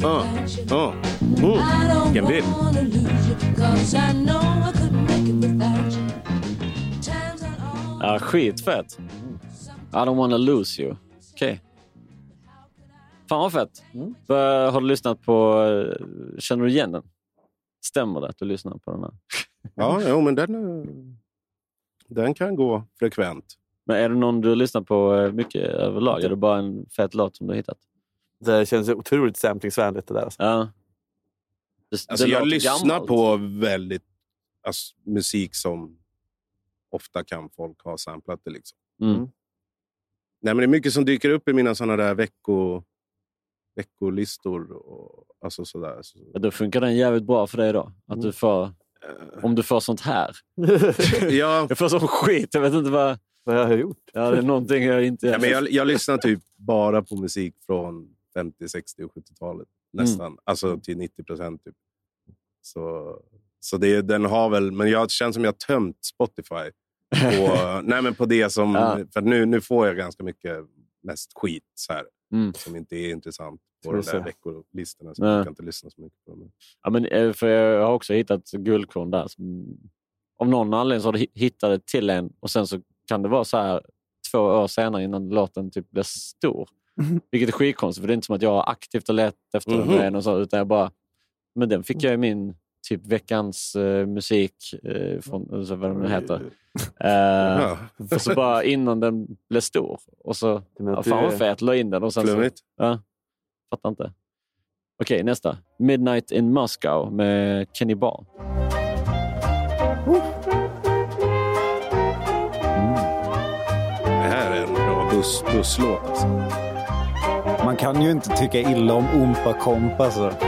Ja, ja. Mm. Vilken bild. Ja, skitfett. I don't wanna lose you. Okej. Fan vad fett. Vad- Har du lyssnat på... eh, Känner du igen den? Stämmer det att du lyssnar på den här? Ja, jo, men den, eh, den kan gå frekvent. Men är det någon du lyssnar på eh, mycket överlag? Är det bara en fet låt som du har hittat? Det känns otroligt samplingsvänligt det där. Alltså. Ja. Det, Alltså, det jag lyssnar gammalt. på väldigt alltså, musik som ofta kan folk ha samplat det. Liksom. Mm. Nej, men det är mycket som dyker upp i mina såna där vecko, veckolistor. Och, alltså sådär. Så, Ja, Då funkar den jävligt bra för dig då? Att du får, om du får sånt här. ja, Jag får sån skit. Jag vet inte vad... Vad jag har gjort. Ja, det är någonting jag inte... ja, men jag, jag lyssnar typ bara på musik från 50, 60 och 70-talet. Nästan. Alltså till 90 procent. Typ. Så, så det, den har väl... Men jag känns som jag har tömt Spotify på, nej, men på det som... Ja. För nu, nu får jag ganska mycket mest skit så här, Mm. som inte är intressant. på de där veckolistorna. Så Nej. jag kan inte lyssna så mycket på dem. Ja, men, eh, för jag har också hittat guldkorn där. Som, av någon anledning så har du hi- hittat det till en och sen så kan det vara så här två år senare innan låten typ blir stor. Vilket är skitkonstigt, för det är inte som att jag aktivt har letat efter Mhm. den, och så, utan jag bara... Men den fick jag i min typ veckans eh, musik, eh, från, alltså, vad den nu heter. Eh, och så bara innan den blev stor. Och så, ja, fan vad fet, la in den. Och sen så, Flummigt. ja, fattar inte. Okej, nästa. Midnight in Moscow med Kenny Ball. Buss, busslåt. Alltså. Man kan ju inte tycka illa om Oompa Kompa. alltså. Så.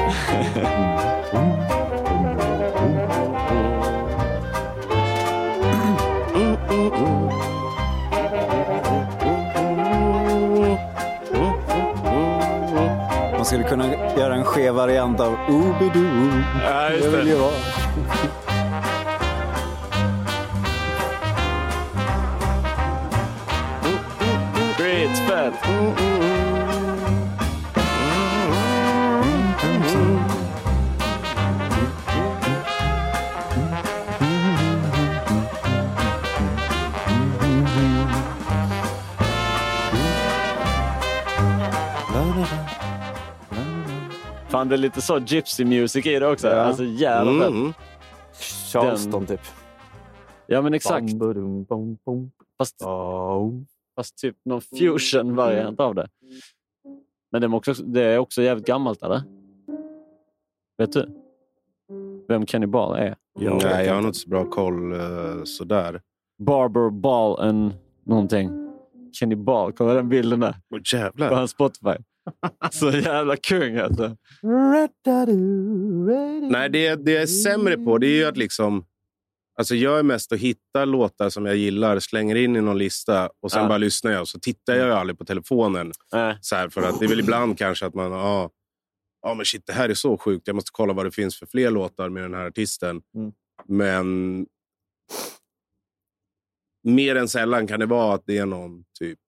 Man skulle kunna göra en skev variant av Oobidoo. Ja, just det vill det. ju vara. Fan, det är lite så gypsy music i det också. Ja. Alltså jävla. Mm. Charleston typ. Ja, men exakt. Bam, bam, bam. Fast. Fast typ någon fusion-variant av det. Men det är, också, det är också jävligt gammalt, eller? Vet du? Vem Kenny Ball är? Nej, jag har nog inte så bra koll uh, sådär. Barber Ball and någonting. Kenny Ball, kolla den bilden där. Åh På jävlar. hans Spotify. Så jävla kung alltså. Nej, det, det jag är sämre på det är ju att liksom... Alltså jag är mest att hitta låtar som jag gillar, slänger in i någon lista och sen Ja. bara lyssnar jag. Så tittar jag ju aldrig på telefonen. Nej. Så här, för att det är väl ibland kanske att man... Ja, ja, men shit, det här är så sjukt. Jag måste kolla vad det finns för fler låtar med den här artisten. Mm. Men mer än sällan kan det vara att det är någon typ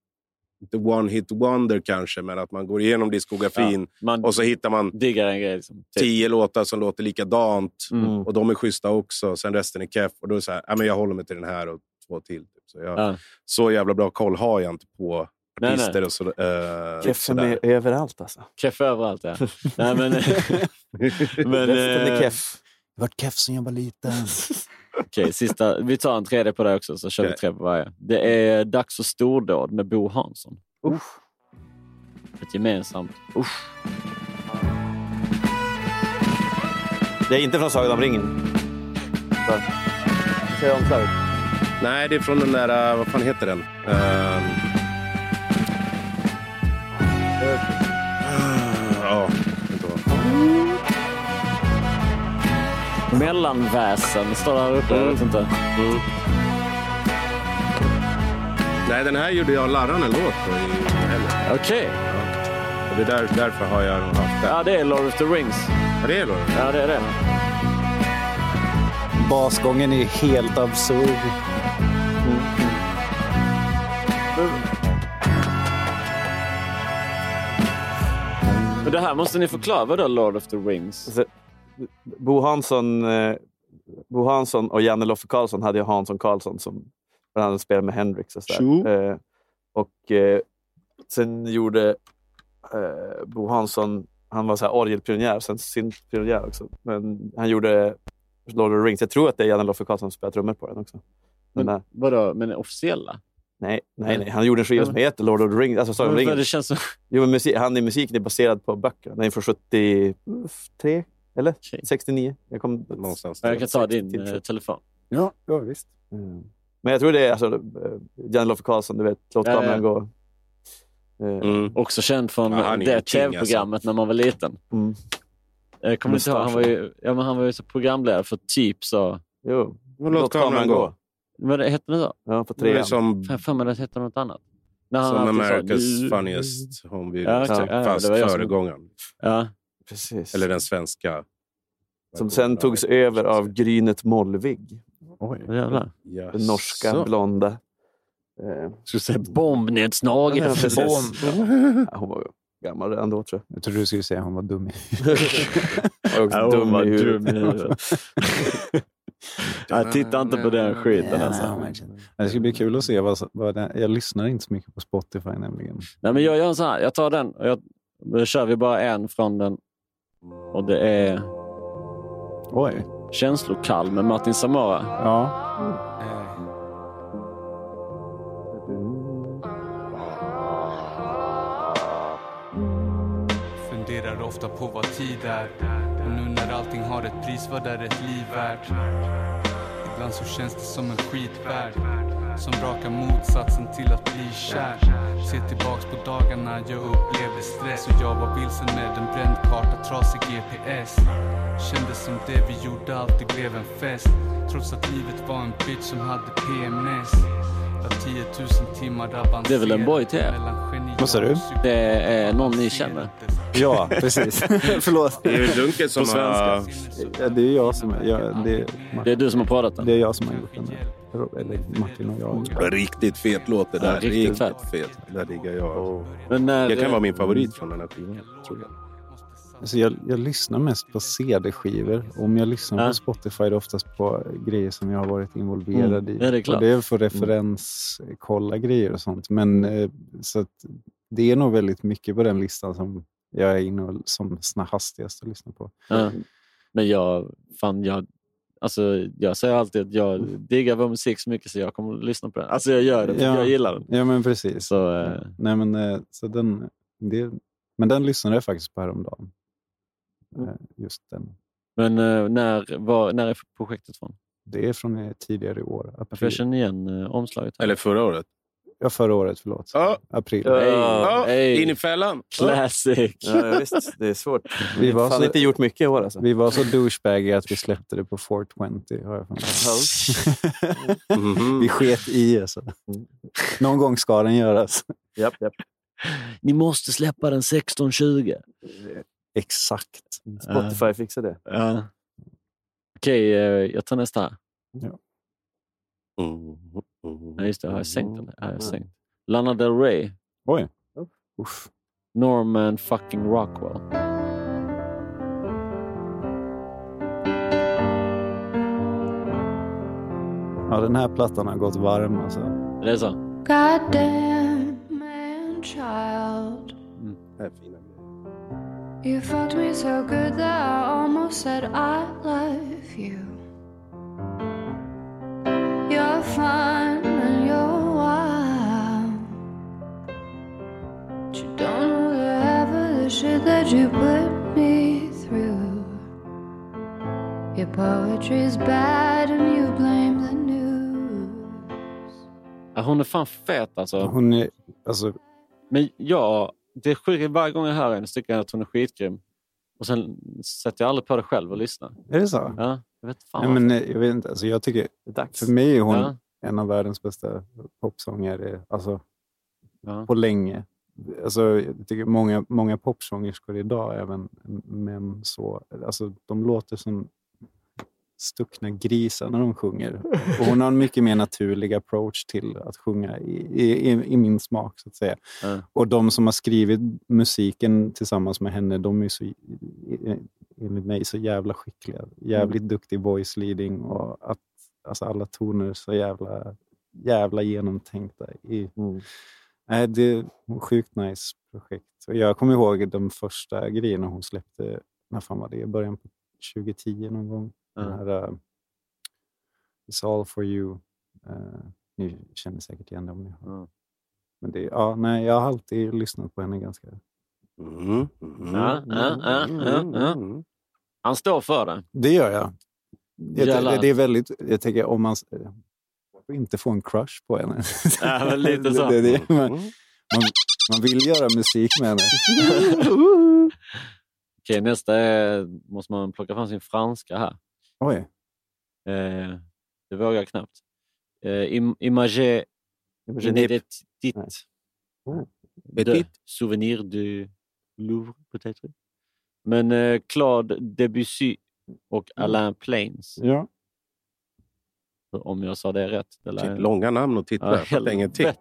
inte one hit wonder kanske, men att man går igenom diskografin Man och så hittar man diggar en grej. Liksom. Typ. tio låtar som låter likadant Mm. och de är schyssta också. Sen resten är keff och då är det så här, ja, men jag håller mig till den här och två till. Typ. Så, jag, Ja. så jävla bra koll har jag inte på Nej, artister nej. och så, äh, Keffen är överallt alltså. Keff överallt, ja. Nej, men, men, Resten är eh, keff. Har varit keff sen jag var liten. Okej, sista. Vi tar en tredje på det också, så kör vi Okej. tre på varje. Det är Dags för stordåd med Bo Hansson. Ett gemensamt. Usch. Det är inte från Sagan om ringen. Så. Säg omslaget. Nej, det är från den där, äh, vad fan heter den? Ehm. Ja, inte vad. Mellanväsen står där uppe. Jag vet inte. Mm. Nej, den här gjorde jag Larran en låt på i helgen. Okej. Och det är där, därför har jag nog haft den. Ja, det är Lord of the Rings. Ja, det är Lord. Ja, det är det. Basgången är helt absurd. Men det här måste ni förklara. Vadå Lord of the Rings? Bo Hansson, eh, Bo Hansson och Janne Loffe Karlsson hade ju Hansson Karlsson som bland annat spelade med Hendrix. Och, Tjo. sådär. Eh, och eh, sen gjorde eh, Bo Hansson, han var så här orgelpionjär, sen syntpionjär också. Men han gjorde Lord of the Rings. Jag tror att det är Janne Loffe Karlsson som spelar trummor på den också. Den Men, vadå, men officiella? Nej, nej, nej, han gjorde en skiva som heter Lord of the Rings. Alltså Sagan om Men, ringen. det känns som... Jo, men musik, han är musiken är baserad på böckerna. Den är från 73 eller Okej. 69. Jag, kom, Någonstans. Jag kan ta 60 din till eh, telefon. Ja, ja visst. Mm. Men jag tror det är alltså, eh, Jan Loffe Karlsson, du vet, Låt Ja, kameran ja. gå. Eh, Mm. Också känd från Ja, det alltså. tv-programmet när man var liten. Mm. Jag kommer inte ihåg, han var ju, ja, men han var ju så programledare för typ så... Jo, Låt kameran gå. Vad det hette det då? Ja, på trean. som, Fan, för mig det hette något annat. När han som sa, America's "Du-" funniest home video. Ja. Ja, ja, fast som- föregångaren. Ja, Precis. Eller den svenska. Som sen togs över av Grynet Molvig. vad jävlar. Den norska blonda. Eh, Skulle säga bombnedslaget. Ja, precis. ja, hon var gammal redan då tror jag. Jag trodde du skulle säga att hon var dum i också Ja, dum i huvudet. huvudet. Jag tittar inte på den skiten alltså. Det ska bli kul att se. Vad, vad det, jag lyssnar inte så mycket på Spotify nämligen. Nej, men jag gör en sån här. Jag tar den och jag, då kör vi bara en från den. Och det är Oj. Känslokall med Martin Samora. Ja. Funderar ofta på vad tid är Och nu när allting har ett pris, vad är ett liv värt? Ibland så känns det som en skitvärld Som raka motsatsen till att bli kär Se tillbaks på dagarna jag upplevde stress Och jag var vilsen med en bränd karta, trasig GPS Kändes som det vi gjorde alltid blev en fest Trots att livet var en bitch som hade PMS La 10 000 timmar avancerat Det är väl en boy till mellan geni Vad sa du? Det är någon ni känner. Ja, precis. Förlåt. Det är ju Dunkel som har... Ja, det är jag som... Jag, det, Det är du som har pratat den. det är jag som har gjort den. Eller Martin och jag. Riktigt fet låt det där. Ja, riktigt fett. fet. Där ligger jag. Men när, Det kan vara min favorit från den här skivan. Tror jag. Alltså jag, jag lyssnar mest på CD-skivor. Om jag lyssnar Ja. på Spotify är det oftast på grejer som jag har varit involverad i. Ja, det är klart. Och det är för referenskolla grejer och sånt. Men eh, så att det är nog väldigt mycket på den listan som jag är inne och som hastigast att lyssna på. Ja. Men jag, fan, jag, alltså, jag säger alltid att jag diggar vår musik så mycket så jag kommer att lyssna på den. Alltså jag gör det, för Ja. jag gillar den. Ja, men precis. Så, eh, Nej, men, eh, så den, det, men den lyssnade jag faktiskt på häromdagen. Mm. Eh, Just den. men eh, när, var, när är projektet från? Det är från tidigare i år. För jag känner igen omslaget. här. Eller förra året. Ja, förra året, förlåt. Ja. April. Ja, hey. in i fällan. Classic! Ja, visst, det är svårt. Vi har fan så- inte gjort mycket i år alltså. Vi var så douchebagiga att vi släppte det på 420. Har jag mig. Mhm. Vi sket i alltså. Någon gång ska den göras. Japp, japp. Ni måste släppa den 16.20. Exakt. Spotify fixar det. Ja. Okej, eh, jag tar nästa här. Mm, mm, Ja, just det, har jag sänkt den? Ja, jag har sänkt. Lana Del Rey. Oj. Uff. Norman fucking Rockwell. Ja, den här plattan har gått varm alltså. Det är så? Goddamn man child. Det är fina. You fucked me so good that I almost said I love you. You're fun and you're wild. But you don't know the half of the shit that you put me through. Your poetry's bad and you blame the news. Ja, hon är fan fet alltså. Hon är, alltså Men ja, det sjukt. Varje gång jag hör henne så tycker jag att hon är skitgrym. Och sen sätter jag aldrig på det själv och lyssnar. är det så? Ja, jag vet fan Nej, men, eh, jag vet inte. Alltså, jag tycker, för mig är hon Ja. en av världens bästa popsångare alltså, Ja. på länge. Alltså, jag tycker många, många popsångerskor idag, även män, så, alltså, de låter som stuckna grisar när de sjunger. Och hon har en mycket mer naturlig approach till att sjunga i, i, i min smak, så att säga. Ja. Och de som har skrivit musiken tillsammans med henne, de är så, enligt mig så jävla skickliga. Jävligt duktig voice leading och att alltså alla toner så jävla, jävla genomtänkta. I, Mm. Nej, det är ett sjukt nice projekt. Och jag kommer ihåg de första grejerna hon släppte, när fan var det? Början på 2010 någon gång. Den Ja. här uh, It's all for you. Uh, ni känner säkert igen det om ni har. Ja. Men det, ja, nej, jag har alltid lyssnat på henne ganska... Mm, mm, Ja, ja, ja, ja, ja. mm. Han står för det. Det gör jag. jag det, det är väldigt... Jag tänker om man eh, får inte få en crush på henne. Ja, lite så. det, det, man, Mm. man, man vill göra musik med henne. Okej, nästa är, måste man plocka fram sin franska här. Oj. Eh, det vågar jag knappt. Eh, im, imagé inédit de Petit. souvenir du Louvre, peut-être. Men eh, Claude Debussy och Alain Plains, Ja. om jag sa det rätt. Det Shit, långa namn och titlar. Ja, helvete.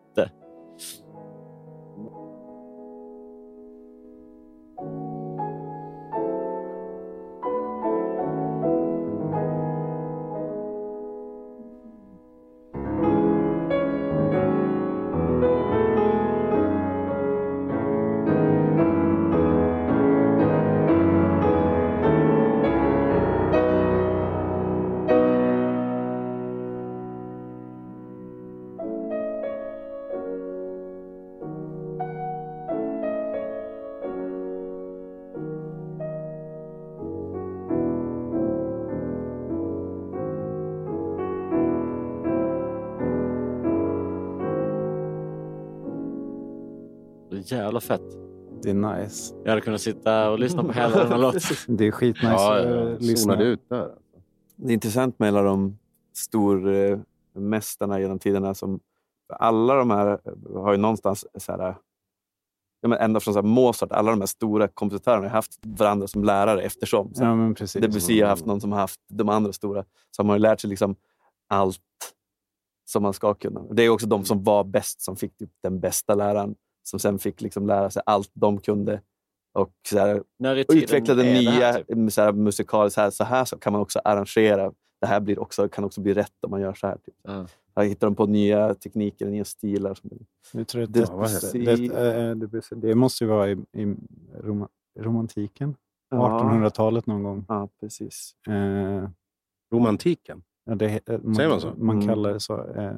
Jävla fett. Det är nice. Jag hade kunnat sitta och lyssna på hela den här låten. Det är skitnice Ja, att ja, eh, lyssna. zonade ut där. Det är intressant med alla de stormästarna genom tiderna. Som, alla de här har ju någonstans så här, ja, men ända från så här Mozart, alla de här stora kompositörerna har haft varandra som lärare eftersom. Så Ja, men precis. Debussy har haft någon som har haft de andra stora. Så man har ju lärt sig liksom allt som man ska kunna. Det är också de som var bäst som fick typ den bästa läraren. Som sen fick liksom lära sig allt de kunde. Och så här, och utvecklade nya typ? så här, musikaliskt. Så här, så här så kan man också arrangera. Det här blir också, kan också bli rätt om man gör så här. Typ. Ja. Här hittar de på nya tekniker, nya stilar. Som, Det- det, det, det? eh, det, måste ju vara i, i roma, romantiken. Ja. 1800-talet någon gång. ja, precis. Eh, Romantiken. ja, det, eh, man, Säger man så? Man Mm. kallar det så. Eh,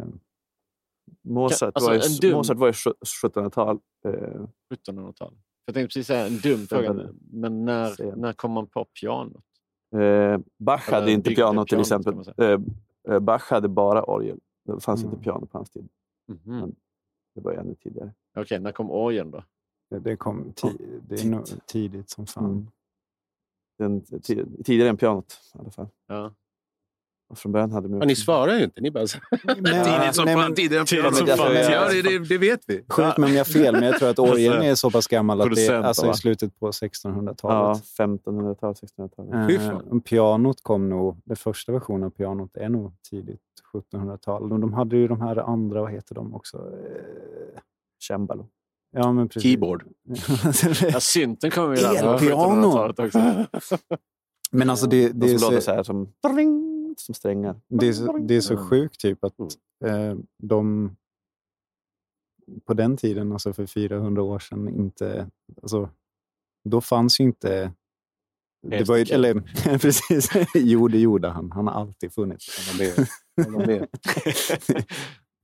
Mozart, alltså, var, ju, en dum- Mozart var ju 1700-tal. Eh, 1700-talet. Jag tänkte precis säga en dum fråga, nu, men när, Sen. när kom man på pianot? Eh, Bach Eller hade inte byggde piano till exempel. Eh, eh, Bach hade bara orgel. Det fanns Mm. inte piano på hans tid. Mhm. Det var ju ännu tidigare. Okej, när kom orgeln då? det, det kom ti, det är nog tidigt som fan. Mm. Den, ti- tidigare än pianot i alla fall. Ja. Från början hade de Ja, ni svarar ju inte. Ni bara... Nej, tidigt som nej, fan, men- Tidigt som fan. Ja, det, det, det vet vi. Skjut mig om jag har fel, men jag tror att orgeln är så pass gammal att det är alltså, i slutet på Ja, 1600-talet. 1500-tal, 1600-tal. Fy Eh, fan. pianot kom nog, den första versionen av pianot är nog tidigt 1700-tal. De, de hade ju de här andra, vad heter de också? Eh, Cembalo. Ja, men precis. Keyboard. Ja, synten kom ju där på Elpiano. 1700-talet också. men alltså det, det, De är som låter så, så här som, som strängar. det, är så, det är så sjukt typ att eh, de på den tiden, alltså för 400 år sedan, inte... Alltså, då fanns ju inte... Det var ju, eller precis, jo det gjorde han. Han har alltid funnits.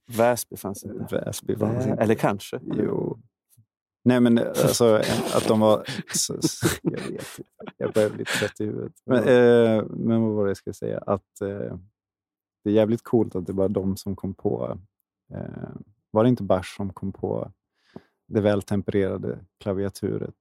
Väsby fanns inte. Väsby fanns inte. Eller kanske. Jo. Nej, men alltså att de var... Så, så, jag vet inte. Jag börjar bli trött i huvudet. Men, eh, men vad var det jag skulle säga? Att eh, det är jävligt coolt att det var de som kom på... Eh, var det inte Bach som kom på det vältempererade klaviaturet?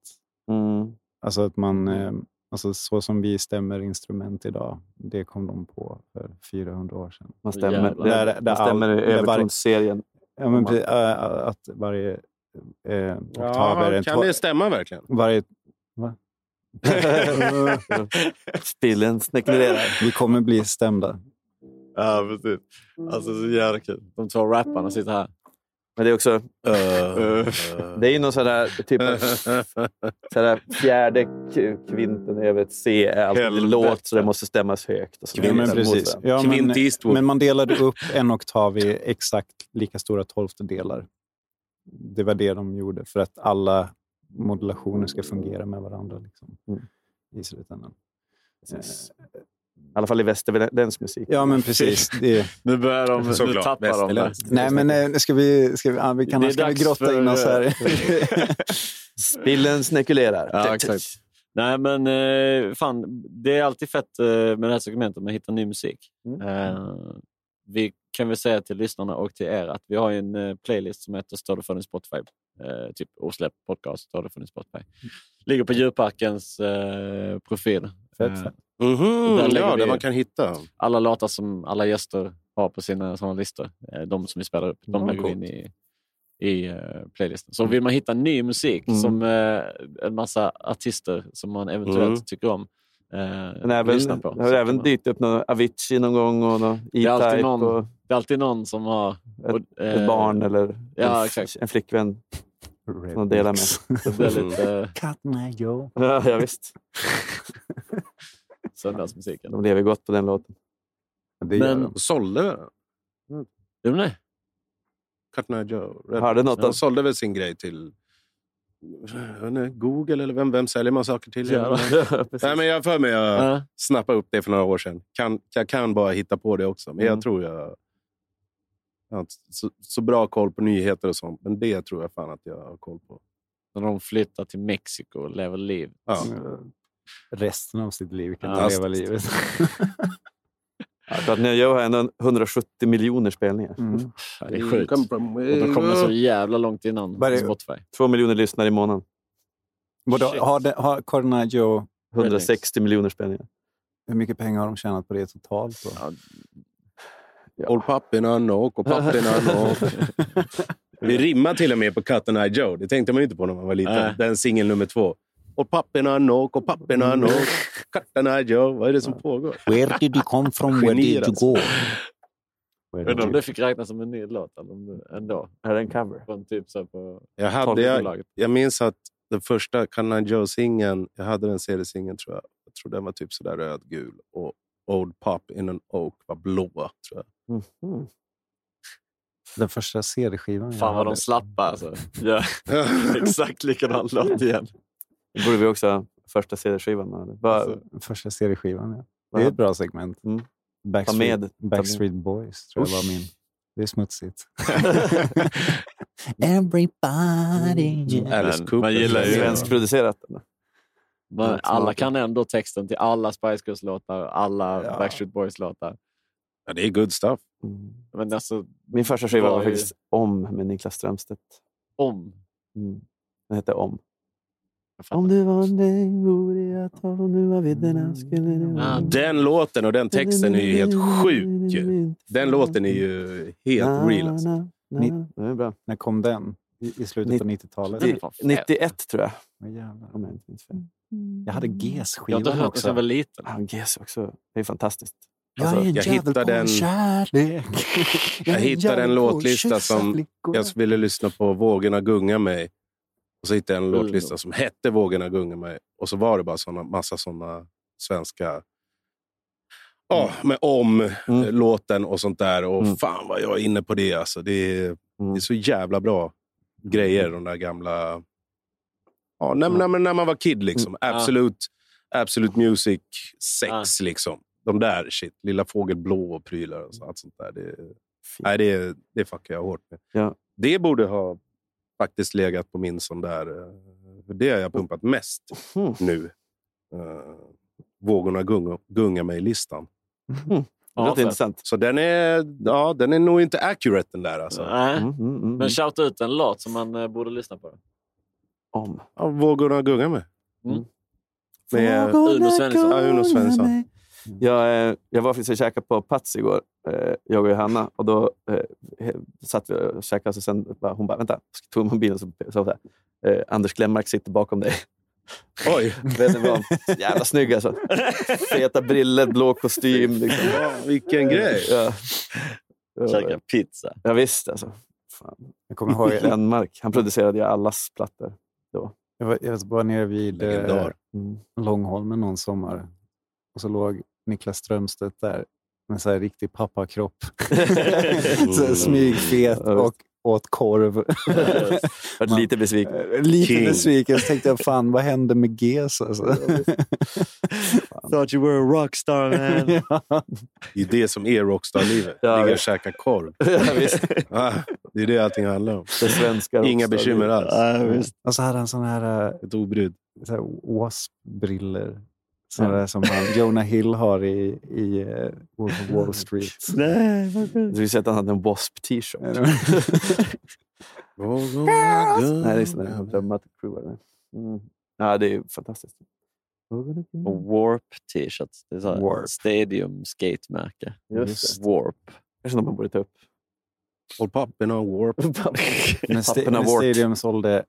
Mm. Alltså att man... Eh, alltså så som vi stämmer instrument idag, det kom de på för 400 år sedan. Man stämmer, Jävlar. Där- där man stämmer all- övertonsserien. Ja, men, äh, att varje eh, oktav är Ja, kan två- det stämma verkligen? Varje... Va? Spillen snäcklerar. Vi kommer bli stämda. Ja, precis. Alltså så jävla kul. De två rapparna sitter här. Men det är också, Uh, det är ju någon sån där, typ av, sån där fjärde kvinten över ett C är alltid en låt så det måste stämmas högt. Ja, men precis. Ja, men, Eastwood. men man delade upp en oktav i exakt lika stora tolftedelar. Det var det de gjorde för att alla modulationer ska fungera med varandra liksom, Mm. i slutändan. Precis. I alla fall i västerländsk musik. Ja, men precis. Det, Nu börjar de, nu Såklart, tappar de det. nej, men eh, ska vi, ska vi, ja, vi kan, ska vi grotta för- in oss här? Spillen snäckulerar. Ja, exakt. Nej, men eh, fan, det är alltid fett eh, med det här segmentet att hitta ny musik. Mm. Eh, vi kan väl säga till lyssnarna och till er att vi har en eh, playlist som heter Står du för din Spotify? Eh, typ osläppt podcast, Står du för din Spotify. Ligger på djurparkens eh, profil. Fett, Eh. Mhm, lägger ja, vi- där man kan hitta. alla låtar som alla gäster har på sina såna listor, eh, de som vi spelar upp, de Ja, lägger vi in i, i eh, playlisten. Så vill man hitta ny musik Mm. som en massa artister som man eventuellt Mm. tycker om, Men även, lyssna på. har även man- dykt upp någon Avicii någon gång och någon är alltid E-Type någon- och Det är alltid någon som har... ett, och, ett eh, barn eller ja, en, en flickvän som de delar med. Det blir lite eh, Cut my Joe. Ja, ja, visst. söndagsmusiken. De lever gott på den låten. Det gör Men- de. Sålde väl? Gör de det? Cutting Eye Joe. Hörde något De sålde väl sin grej till inte, Google eller vem, vem säljer man saker till? Ja. Nej, men jag har för mig jag Ja. snappade upp det för några år sedan. Kan, jag kan bara hitta på det också, men Mm. jag tror jag... jag har inte så, så bra koll på nyheter och sånt, men det tror jag fan att jag har koll på. När de flyttar till Mexiko och lever liv. Ja. Resten av sitt liv kan Ja, de leva livet. Tror att Neo Geo har ändå 170 miljoner spelningar. Mm. Ja, det är sjukt. Och de kommer så jävla långt innan? Spotify. Två miljoner lyssnare i månaden. Vadå, har, det, har Cardinal Joe, 160 miljoner spelningar. hur mycket pengar har de tjänat på det totalt? Då? Håll papperna knock och papperna knock. Det rimmar till och med på Cut and Eye Joe. Det tänkte man ju inte på när man var liten. Nej. Den singel nummer två. Och papperna knock och papperna knock. And Eye Joe. Vad är det som pågår? Where did you come from? Where did you go? Inte om det fick räknas som en ny låt ändå. Är det en cover? Från typ så på Jag, hade, jag, jag minns att den första Eye Joe-singeln, jag hade den CD-singeln tror jag. Jag tror den var typ sådär rödgul. Och Old Pop in an Oak var blåa tror jag. Mhm. Den första CD-skivan Fan vad de slappa alltså. Ja. Exakt likadan låt igen. Det borde vi också ha. Första CD-skivan. man hade. Bara- Alltså, första CD-skivan, ja. Det är ett bra segment. Mm. Backstreet, med. Backstreet Boys tror jag Usch. var min. Det är smutsigt. Everybody. Alice Men Cooper. man gillar ju- Svenskproducerat. Ja, alla kan ändå texten till alla Spice Girls-låtar, alla Ja. Backstreet Boys-låtar. Ja, det är good stuff. Mm. Men alltså, Min första skiva Var var ju- faktiskt Om med Niklas Strömstedt. om. Mm. Den hette Om. Jag. Om du var en äng vore jag tolv, nu var vidderna skulle du Ja, Den låten och den texten är ju helt sjuk. ju. Den låten är ju helt real. Alltså. Ni- är bra. När kom den? I, i slutet på 90-talet? Den är fan fet. 91 tror jag. Åh, jävlar. Om jag inte minns fel. Jag hade Jag har hört den också. jag var liten. Ja, Gess också. Det är fantastiskt. Jag Alltså, är en jag jävel hittade på en- kärlek. Jag är hittade en låtlista som jag ville lyssna på Vågorna gunga mig. Och så hittade jag en Mm. låtlista som hette Vågorna gunga mig. Och så var det bara såna, massa såna svenska... Ja, med om eh, Mm. låten och sånt där. Och Mm. fan vad jag är inne på det. Alltså. Det, är, det Mm. är så jävla bra grejer, de där gamla... Ja, när, när, man- när man var kid liksom. Absolut, absolute music, sex liksom. De där shit. Lilla fågel blå och prylar och så, allt sånt där. Det, nej, det, det fuckar jag hårt med. Ja. Det borde ha faktiskt legat på min sån där... eh, För det har jag pumpat mest Mm. nu. Uh, vågorna gunga, gunga mig-listan. Det Ja, låter intressant. Så den är, ja, den är nog inte accurate den där. Alltså. Nej. Mm, mm, mm. Men shout ut en låt som man eh, borde lyssna på. Om. Ja, vågorna gunga mig. Mm. Med Uno Svensson. Ja, Uno Svensson. Jag, eh, jag var faktiskt och käkade på Pats igår, eh, jag och Johanna. Och då eh, satt vi och käkade. Så sen bara, hon bara, vänta. Så tog hon mobilen och så sa hon eh, Anders Glenmark sitter bakom dig. Oj! Du vad? Jävla snygg alltså. Feta briller, blå kostym. Liksom. Ja, vilken grej! Ja. Käka pizza. Ja, visst alltså. Fan. Jag kommer ihåg, Glenmark. Han producerade ju allas plattor. jag var, jag var nere vid eh. Mm. Långholmen någon sommar. Och så låg Niklas Strömstedt där med så här riktig pappakropp. så smygfet och åt korv. Vart lite besviken. Eh, Lite King. besviken. Så tänkte jag, fan vad hände med GES? Alltså. Thought you were a rockstar man. ja. Det är det som är rockstar-livet. Ja, Ligga och käka korv. Ja, visst. Ah, det är det allting handlar om. Det svenska Inga bekymmer alls. Ja, visst. Och så hade han sån här, eh, Ett obrydd. så här wasp-briller. Såna Ja. där som han, Jonah Hill har i, i uh, Wolf of Wall Street. Nej, vad Du har sett att han hade en W.A.S.P. t-shirt. Vågorna Nej, det är? Mm. Ja, det är ju fantastiskt. Och Warp t-shirt. Det är så Warp. Stadium skate-märke. Just Warp. Kanske något man borde ta upp. Håll papperna warp. Men, Papperna men Warp. Stadium sålde...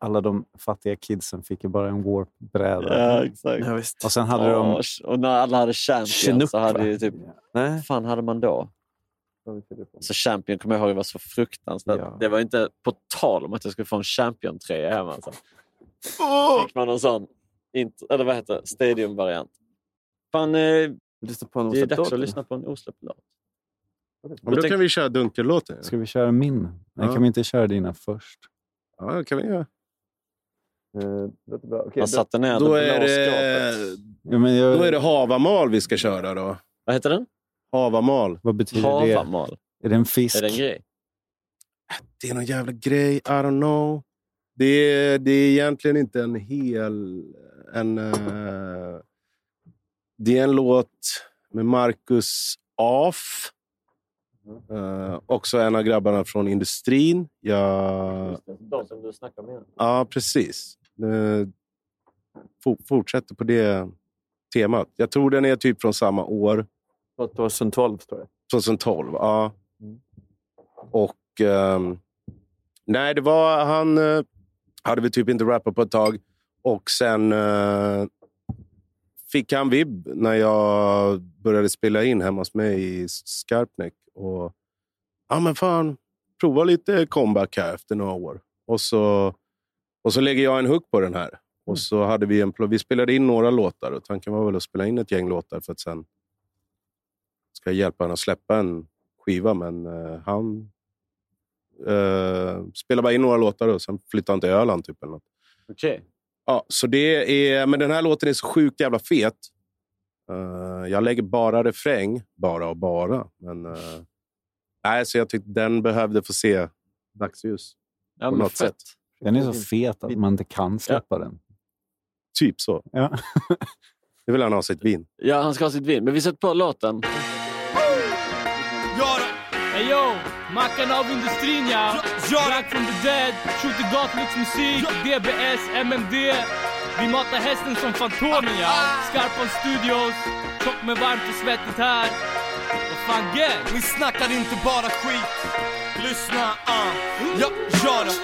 Alla de fattiga kidsen fick ju bara en Warp-bräda. Ja, exakt. Ja, visst. Och sen hade de... Och när alla hade Champion Chinook, så hade ju typ... Nej. Vad fan hade man då? Så Champion kommer jag ihåg var så fruktansvärt. Ja. Det var inte på tal om att jag skulle få en Champion-tröja hemma. Alltså. Fick man någon sån, int- eller vad heter Stadium-variant. Fan, eh, Lyssna på en det är dags att lyssna på en osläppt låt. Men då kan vi köra dunkellåten. Ska vi köra min? Nej, Ja. kan vi inte köra dina först? Ja, det kan vi göra. Eh, det Man då- satte ner Då det är det. Ja, men jag, då är det havamal vi ska köra då. Vad heter den? Havamal. Vad betyder det? Havamal. Är det en fisk? Är det en grej? Det är någon jävla grej. I don't know. Det är, det är egentligen inte en hel... En, eh, det är en låt med Marcus Af. Eh, också en av grabbarna från industrin. Jag, De som du snackar med. ja, precis. For, fortsätter på det temat. Jag tror den är typ från samma år. 2012 tror jag. 2012, ja. Och... ehm, nej, det var... Han eh, hade vi typ inte rappat på ett tag. Och sen eh, fick han vibb när jag började spela in hemma hos mig i Skarpnäck. Och, ja, men fan, prova lite comeback här efter några år. Och så, och så lägger jag en hook på den här. Och så hade vi en Vi spelade in några låtar och tanken var väl att spela in ett gäng låtar för att sen ska jag hjälpa honom att släppa en skiva. Men eh, han eh, spelade bara in några låtar och sen flyttade han till Öland. Typ, eller något. Okej. Ja, så det är, men den här låten är så sjukt jävla fet. Eh, jag lägger bara refräng, bara och bara. Men, uh, nej, så jag tyckte den behövde få se dagsljus. Ja, på något fett. sätt. Den är så fet att man inte kan släppa den. Typ så. Ja. Det vill han ha sitt vin. Ja, han ska ha sitt vin. Men vi sätter på låten. Hey yo, Mackan av industrin ja. Back from the dead, skjuter gatlucksmusik, DBS, MMD. Vi matar hästen som Fantomen ja. Skarpan Studios, tjock med varmt och svettigt här. Vad fan gang? Ni snackar inte bara skit. Lyssna, uh. Ja, gör det.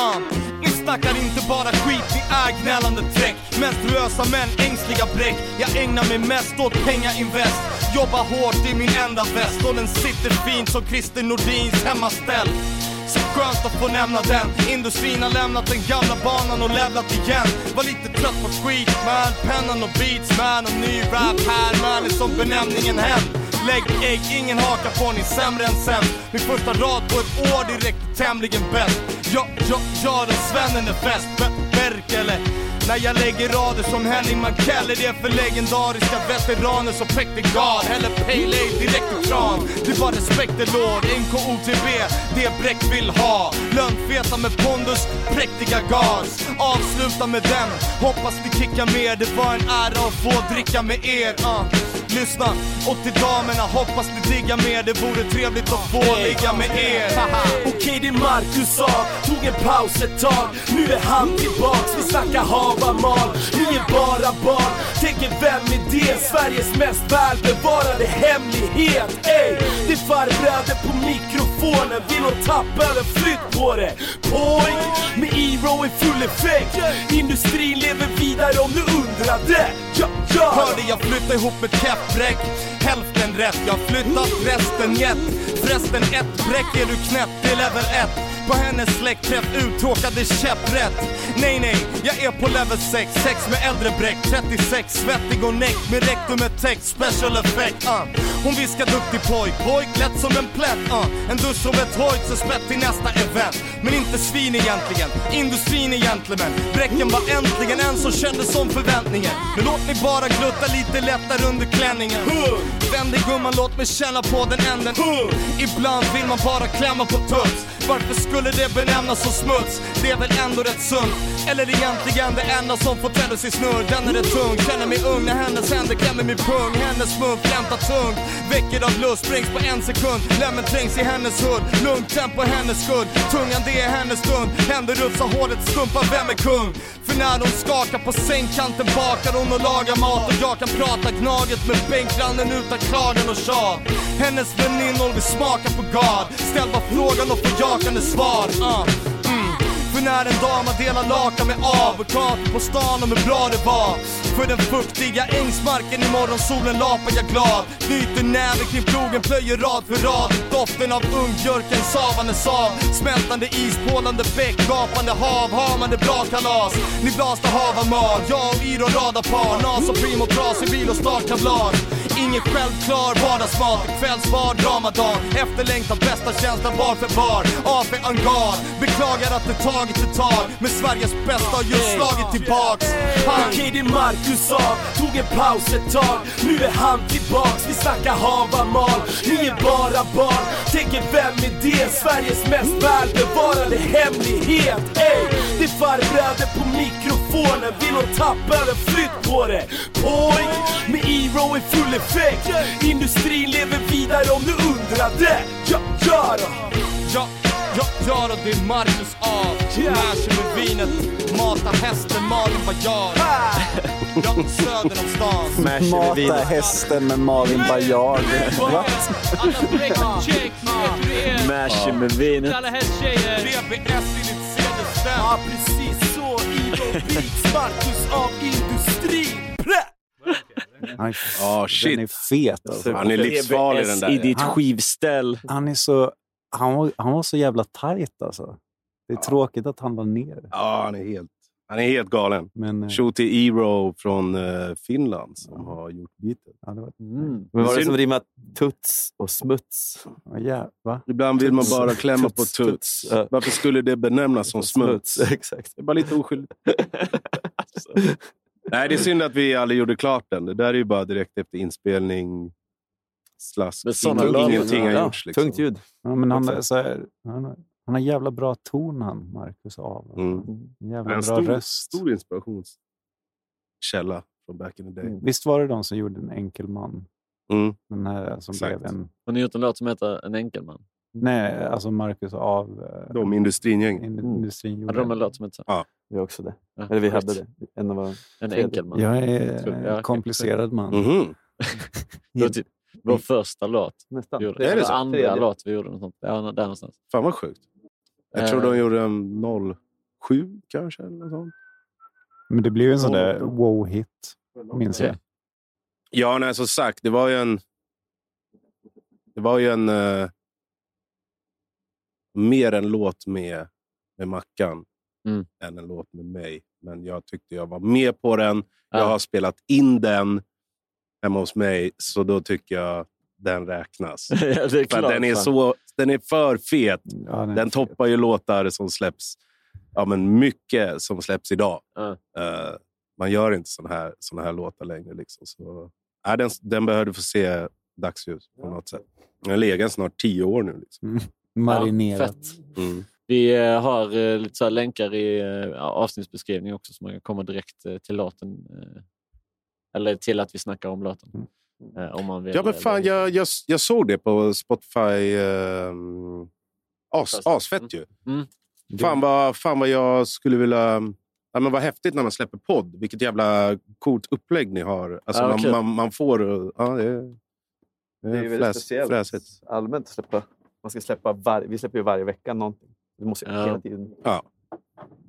Uh. Ni snackar inte bara skit, ni är gnällande träck. Menstruösa män, ängsliga bräck. Jag ägnar mig mest åt pengainvest. Jobbar hårt i min enda väst och den sitter fint som Christer Nordins hemmaställ. Så skönt att få nämna den. Industrin har lämnat den gamla banan och levlat igen. Var lite trött på skit man, pennan och beats man. Och ny rap här man är som benämningen hem. Lägg ägg, ingen haka på, ni sämre än sämst Min första rad på ett år, det tämligen bäst. Ja, ja, ja, den svennen är fest. Be- Berkele när jag lägger rader som Henning Mankell är det för legendariska veteraner som Pekte gard Häller Pale Ale direkt ur kran Det var det låg NKOTB, det Bräck vill ha. Lönnfeta med pondus, präktiga gas. Avsluta med dem, hoppas ni kickar mer Det var en ära att få dricka med er uh. Lyssna, och till damerna hoppas ni diggar mer Det vore trevligt att få ligga med er. Okej det är Marcus sa, tog en paus ett tag. Nu är han tillbaks, vi snackar havamal. Ni är bara barn, tänker vem är det? Sveriges mest välbevarade hemlighet. Ey, det är farbröder på mikrofonen. Vill hon tappa över flytt på det? Poj, med E-row i full effekt. Industrin lever vidare om du undrade. Ja, ja. Hörde jag flytta ihop med Bräck, Hälften rätt, jag flyttat resten gett. Förresten ett bräck är du knäpp, det är level 1 på hennes släktträff uttråkade käpprätt. Nej nej, jag är på level 6 Sex med äldre bräck 36, svettig och näck Med rektumet täckt, special effect uh. Hon viskar duktig pojk, pojk lätt som en plätt uh. En dusch och ett hojt så spett till nästa event. Men inte svin egentligen, industrin är gentlemen Bräcken var äntligen en som kände som förväntningen. Men låt mig bara glutta lite lättare under klänningen. Vänd dig gumman, låt mig känna på den änden. Ibland vill man bara klämma på tuts Varför skulle det benämnas som smuts? Det är väl ändå rätt sunt. Eller egentligen det enda som får tänders i snurr. Den är rätt tung, känner mig ung. När hennes händer klämmer min pung. Hennes mun flämtar tungt, väcker av lust, sprängs på en sekund. Lämmen trängs i hennes hudd, lugnt tempo hennes skudd Tungan det är hennes stund, händer rufsar håret, stumpar, vem är kung? För när hon skakar på sängkanten bakar hon och lagar mat. Och jag kan prata gnaget med bänkgrannen utan klagan och tjat. Hennes väninnor vill smaka på gad. Ställ bara frågan och få jakande svar uh. mm. För när en dam har delat lakan med avokad på stan om hur bra det var För den fuktiga ängsmarken i morgonsolen lapar jag glad Knyter näven kring plogen, plöjer rad för rad Doften av ungbjörken, savande sav Smältande is, pålande bäck, gapande hav Har man det bra kalas? Ni blasta havamal, jag och Iro radarpar Nas och primo, trasig bil och startkablar Ingen självklar vardagsmat, kvällsbar, dramadag Efterlängtad bästa känslan var för var AP Angard, beklagar att det tagit ett tag. Men Sveriges bästa har just slagit tillbaks. Okej okay, det Marcus sa, tog en paus ett tag. Nu är han tillbaks, vi snackar havamal Ni är bara barn, tänker vem är det? Sveriges mest välbevarade hemlighet. Ey, det är farbröder på mikrofon mikrofonen Vill hon tappa eller flytt på det Pojk, med E-row i full effekt Industrin lever vidare om du undrade Ja, ja då Ja, ja, ja då, det är Marcus A. Märser med vinet, mata hästen, Malin Baryard. Ja, söder om stan. Mata hästen med Malin Baryard. Va? Alla break check, vet hur det är. Mash med vinet. Alla hästtjejer. DBS i ditt sedelställ. Ja, precis Beats Marcus av industrin! Nej, Ja, shit. Den är fet alltså. Han är livsfarlig den där. i ditt Han- skivställ. Han är så... Han var, han var så jävla tajt alltså. Det är tråkigt att han la ner. Ja, han är helt, han är helt galen. Men, eh, Show till Eero från eh, Finland som har gjort beatet. ja, det var, Mm. Men var det som rimmar tuts och smuts? ja, va? Ibland vill man bara klämma på Tuts. Varför skulle det benämnas som smuts? Exakt. Det är bara lite oskyldigt. Nej, det är synd att vi aldrig gjorde klart den. Det där är ju bara direkt efter inspelning. Slask. Ingenting har Ja, gjorts. Liksom. Tungt ljud. Ja, men han, så här, han, han har jävla bra ton han, Marcus av. Mm. Jävla En bra stor, röst. stor inspirationskälla från back in the day. Visst var det de som gjorde En enkel man? Mm. Den här som Exakt. blev en... Har ni gjort en låt som heter En enkel man? Nej, alltså Marcus av eh, De industringäng. in, Mm. industrin gjorde Hade de en låt som heter så? Ja. Vi också det. Ja, Eller vi hade det. En av. En Tredje. enkel man. Jag ja, är en komplicerad man. Det var typ vår första låt. Nästan. Vi gjorde. Det är det så? andra Tredje. låt vi gjorde. Något sånt. Ja, där någonstans. Fan vad sjukt. Jag tror Eh. de gjorde en 07 kanske. Eller sånt. Men det blev ju en sån där wow-hit, minns jag. Ja, nej, som sagt. Det var ju en... Det var ju en... eh, mer en låt med, med Mackan Mm. än en låt med mig. Men jag tyckte jag var med på den. Jag Ja. har spelat in den hemma hos mig, så då tycker jag den räknas. ja, det är För den, är så, den är för fet. Ja, den Den toppar ju låtar som släpps. Ja, men mycket som släpps idag. Ja. Eh, man gör inte såna här, såna här låtar längre. Liksom. Så, äh, den, den behövde få se dagsljus på något sätt. Den har legat snart tio år nu. Liksom. Mm. Marinerat. fett. Mm. Vi eh, har eh, lite så här länkar i avsnittsbeskrivningen också så man kan komma direkt till låten. Eller till att vi snackar om låten. Eh, Om man vill. Ja, men fan, jag, jag, jag såg det på Spotify. Uh, as, asfett ju. Mm. Fan, vad, fan vad jag skulle vilja... Ja, men vad häftigt när man släpper podd. Vilket jävla coolt upplägg ni har. Alltså, Ja, man, man, man får... Ja, det är, det är väldigt fräs, speciellt fräsigt. allmänt att släppa. Man ska släppa var, vi släpper ju varje vecka någonting. Det måste Ja. hela tiden. Ja.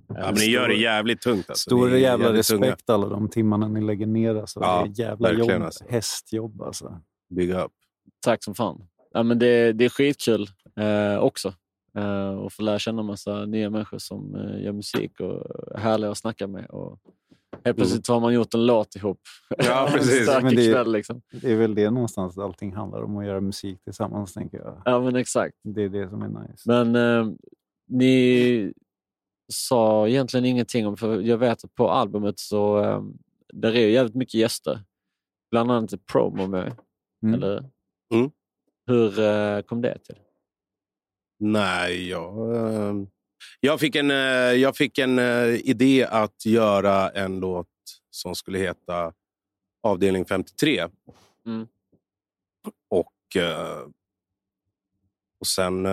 Ja, men ni gör det jävligt tungt. Alltså. Stor jävla jävligt tunga. respekt alla de timmarna ni lägger ner. Alltså. Ja, det är jävla jobb, alltså. hästjobb alltså. Bygga upp. Tack som fan. Ja, men det, det är skitkul eh, också. Eh, och få lära känna massa nya människor som eh, gör musik och är härliga att snacka med. Och helt plötsligt har man gjort en låt ihop. Ja, precis. Stark Men det- kväll liksom. Det är väl det någonstans allting handlar om, att göra musik tillsammans tänker jag. Ja, men exakt. Det är det som är nice. Men eh, ni sa egentligen ingenting om, för jag vet att på albumet så eh, där är ju jävligt mycket gäster. Bland annat är Promo med. Mm. Eller? Mm. Hur eh, kom det till? Nej, jag, eh, jag fick en, eh, jag fick en eh, idé att göra en låt som skulle heta Avdelning 53. Mm. Och, och sen...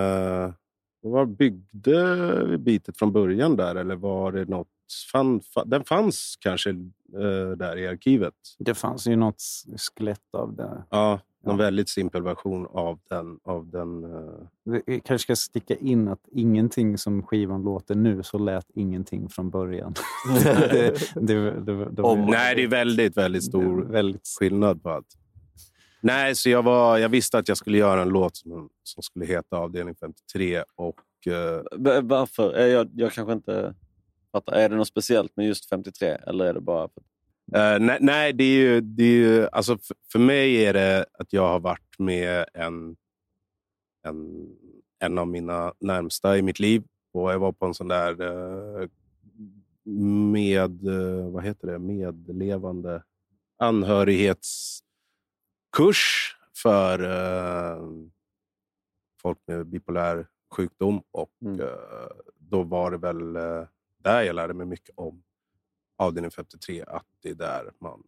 Var byggde vi bitet från början där? Eller var det något... Fann, fa- den fanns kanske eh, där i arkivet. Det fanns ju något skelett av det. Ja, någon väldigt simpel version av den. Av den eh, Vi kanske ska sticka in att ingenting som skivan låter nu så lät ingenting från början. det, det, det, det, Om, nej, det är väldigt, väldigt stor väldigt... skillnad på allt. Nej, så jag, var, jag visste att jag skulle göra en låt som, som skulle heta Avdelning 53. Och, V- Varför? Eh, Jag, jag kanske inte fattar. Är det något speciellt med just 53? Eller är det bara... För... eh, nej, nej, det är ju... Det är ju alltså för, för mig är det att jag har varit med en, en, en av mina närmsta i mitt liv. Och Jag var på en sån där eh, med, vad heter det? medlevande anhörighetskurs för eh, folk med bipolär sjukdom. Och Mm. eh, Då var det väl eh, där jag lärde mig mycket om avdelning 53 att det är där man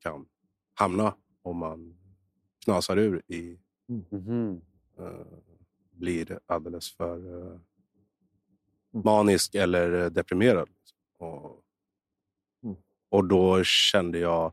kan hamna om man knasar ur i eh, blir alldeles för eh, manisk eller deprimerad. Och, och då kände jag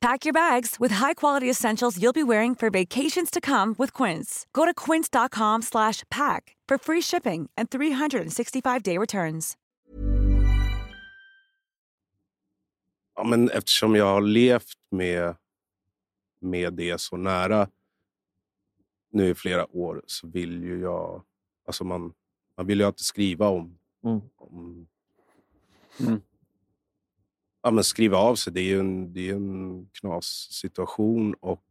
Pack your bags with high-quality essentials you'll be wearing for vacations to come with Quince. Go to quince.com slash pack for free shipping and 365-day returns. ja, men eftersom jag har levt med, med det så nära nu i flera år så vill ju jag... Alltså man, man vill ju alltid skriva om... Mm. om mm. Ja, men skriva av sig. Det är ju en, det är en knas-situation och,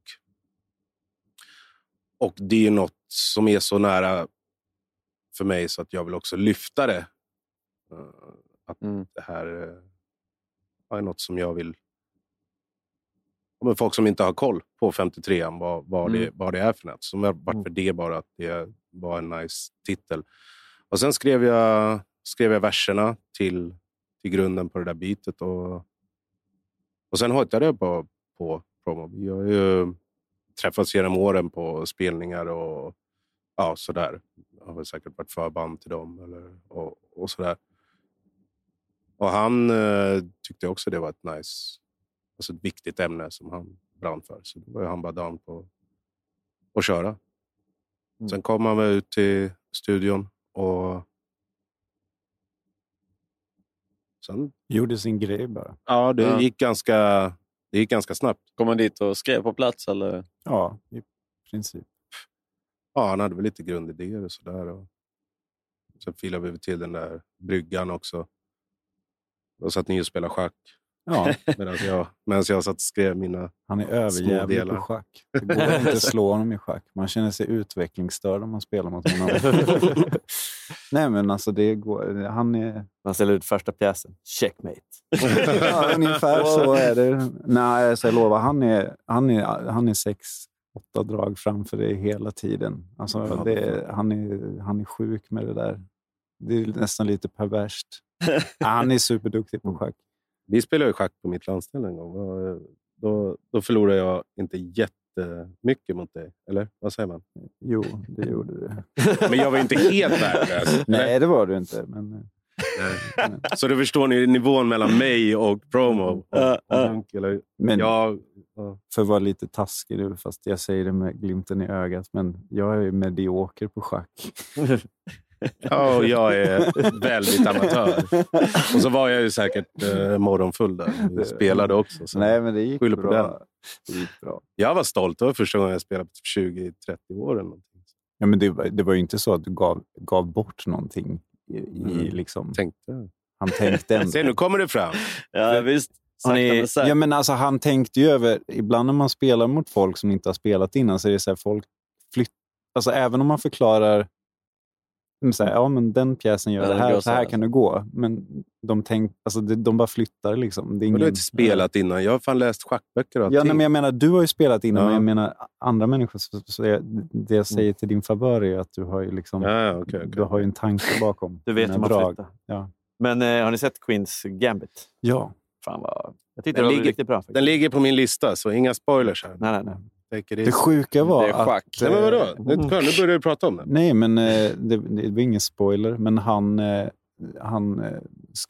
och det är något som är så nära för mig så att jag vill också lyfta det. Eh, Att det här eh, är något som jag vill... Men folk som inte har koll på 53an, vad, vad, det, Mm. vad det är för något. Som var- varför det bara att det var en nice titel. Och sen skrev jag, skrev jag verserna till, till grunden på det där bitet. Och, och sen hojtade jag på, på promo. Vi har ju träffats genom åren på spelningar och ja, sådär. Jag har säkert varit förband till dem eller, och, och sådär. Och han eh, tyckte också det var ett nice, alltså ett viktigt ämne som han brann för. Så då var han bara down på att köra. Sen kom han väl ut till studion och sen... Gjorde sin grej bara. Ja, det, Ja. Gick, ganska, det gick ganska snabbt. Kom han dit och skrev på plats? Eller? Ja, i princip. Ja, han hade väl lite grundidéer och sådär. Och sen filade vi till den där bryggan också. Då satt ni och spelade schack. Ja. Medan jag, jag satt och skrev mina Han är överjävlig på schack. Det går inte att slå honom i schack. Man känner sig utvecklingsstörd om man spelar mot honom. Nej, men alltså det går. Han är... Man ställer ut första pjäsen. Checkmate. ja, ungefär så är det. Nej, alltså jag lovar. Han är, han är, han är sex, åtta drag framför dig hela tiden. Alltså, det han, är, han är sjuk med det där. Det är nästan lite perverst. Han är superduktig på schack. Vi spelade ju schack på mitt landställe en gång. Då, då förlorade jag inte jättemycket mot dig. Eller vad säger man? Jo, det gjorde du. Men jag var inte helt värdelös. Nej, det var du inte. Men... eh, Nej. Så då förstår ni nivån mellan mig och promo. Och, och Dunk, eller, Men jag, ja. för att vara lite taskig nu, fast jag säger det med glimten i ögat, men jag är medioker på schack. Ja, och jag är väldigt amatör. Och så var jag ju säkert eh, morgonfull där. Vi spelade också. Så Nej, men det gick bra. Den. Det gick bra. Jag var stolt. Det var första gången jag spelade på typ 20-30 år. Eller någonting. Ja, men det, var- det var ju inte så att du gav, gav bort någonting. I, i, Mm. liksom, Tänkte. han tänkte ändå. Se, nu kommer det fram. Ja, visst. Ni, ja, men alltså, han tänkte ju över... Ibland när man spelar mot folk som inte har spelat innan så är det så här, folk flytt, alltså Även om man förklarar så här, ja, men den pjäsen gör Ja, det här, så här så. kan det gå. Men de, tänk, alltså, de, de bara flyttar. Liksom. Det är Men du har ingen, inte spelat innan. Jag har fan läst schackböcker och Ja, nej, men jag menar, du har ju spelat innan, Ja. men jag menar andra människor. Så, så jag, det jag säger till din favör är att du har ju, liksom, Ja, okej, okej. Du har ju en tanke bakom Du vet hur man drag. flyttar. Ja. Men eh, har ni sett Queens Gambit? Ja. Fan vad... Jag tyckte Den det var ligger- riktigt bra. faktiskt. Den ligger på min lista, så inga spoilers här. Nej, nej, nej. Det sjuka var Det är schack. att... Nej, men vadå? eh, Nu, börjar du prata om den. Nej, men eh, det, det var ingen spoiler. Men han, eh, han,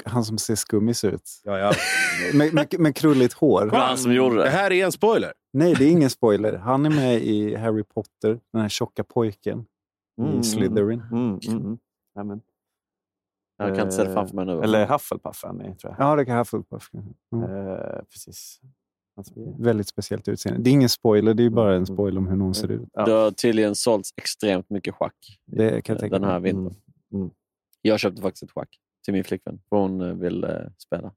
han som ser skummis ut. Ja, ja. Med, med, med krulligt hår. Det var han som gjorde Det det. här är en spoiler. Nej, det är ingen spoiler. Han är med i Harry Potter, den här tjocka pojken Mm, i Slytherin. Mm, mm, mm. Amen. Jag kan inte se det framför mig nu. Eller Hufflepuff är han tror jag. Ja, det kan Hufflepuff. Mm. Eh, precis. Alltså, vi- Väldigt speciellt utseende. Det är ingen spoiler, det är bara en spoiler om hur någon ser ut. Det har tydligen sålts extremt mycket schack Det kan jag tänka den här vintern. Mm. Jag köpte faktiskt ett schack till min flickvän, för hon eh, vill eh, spela.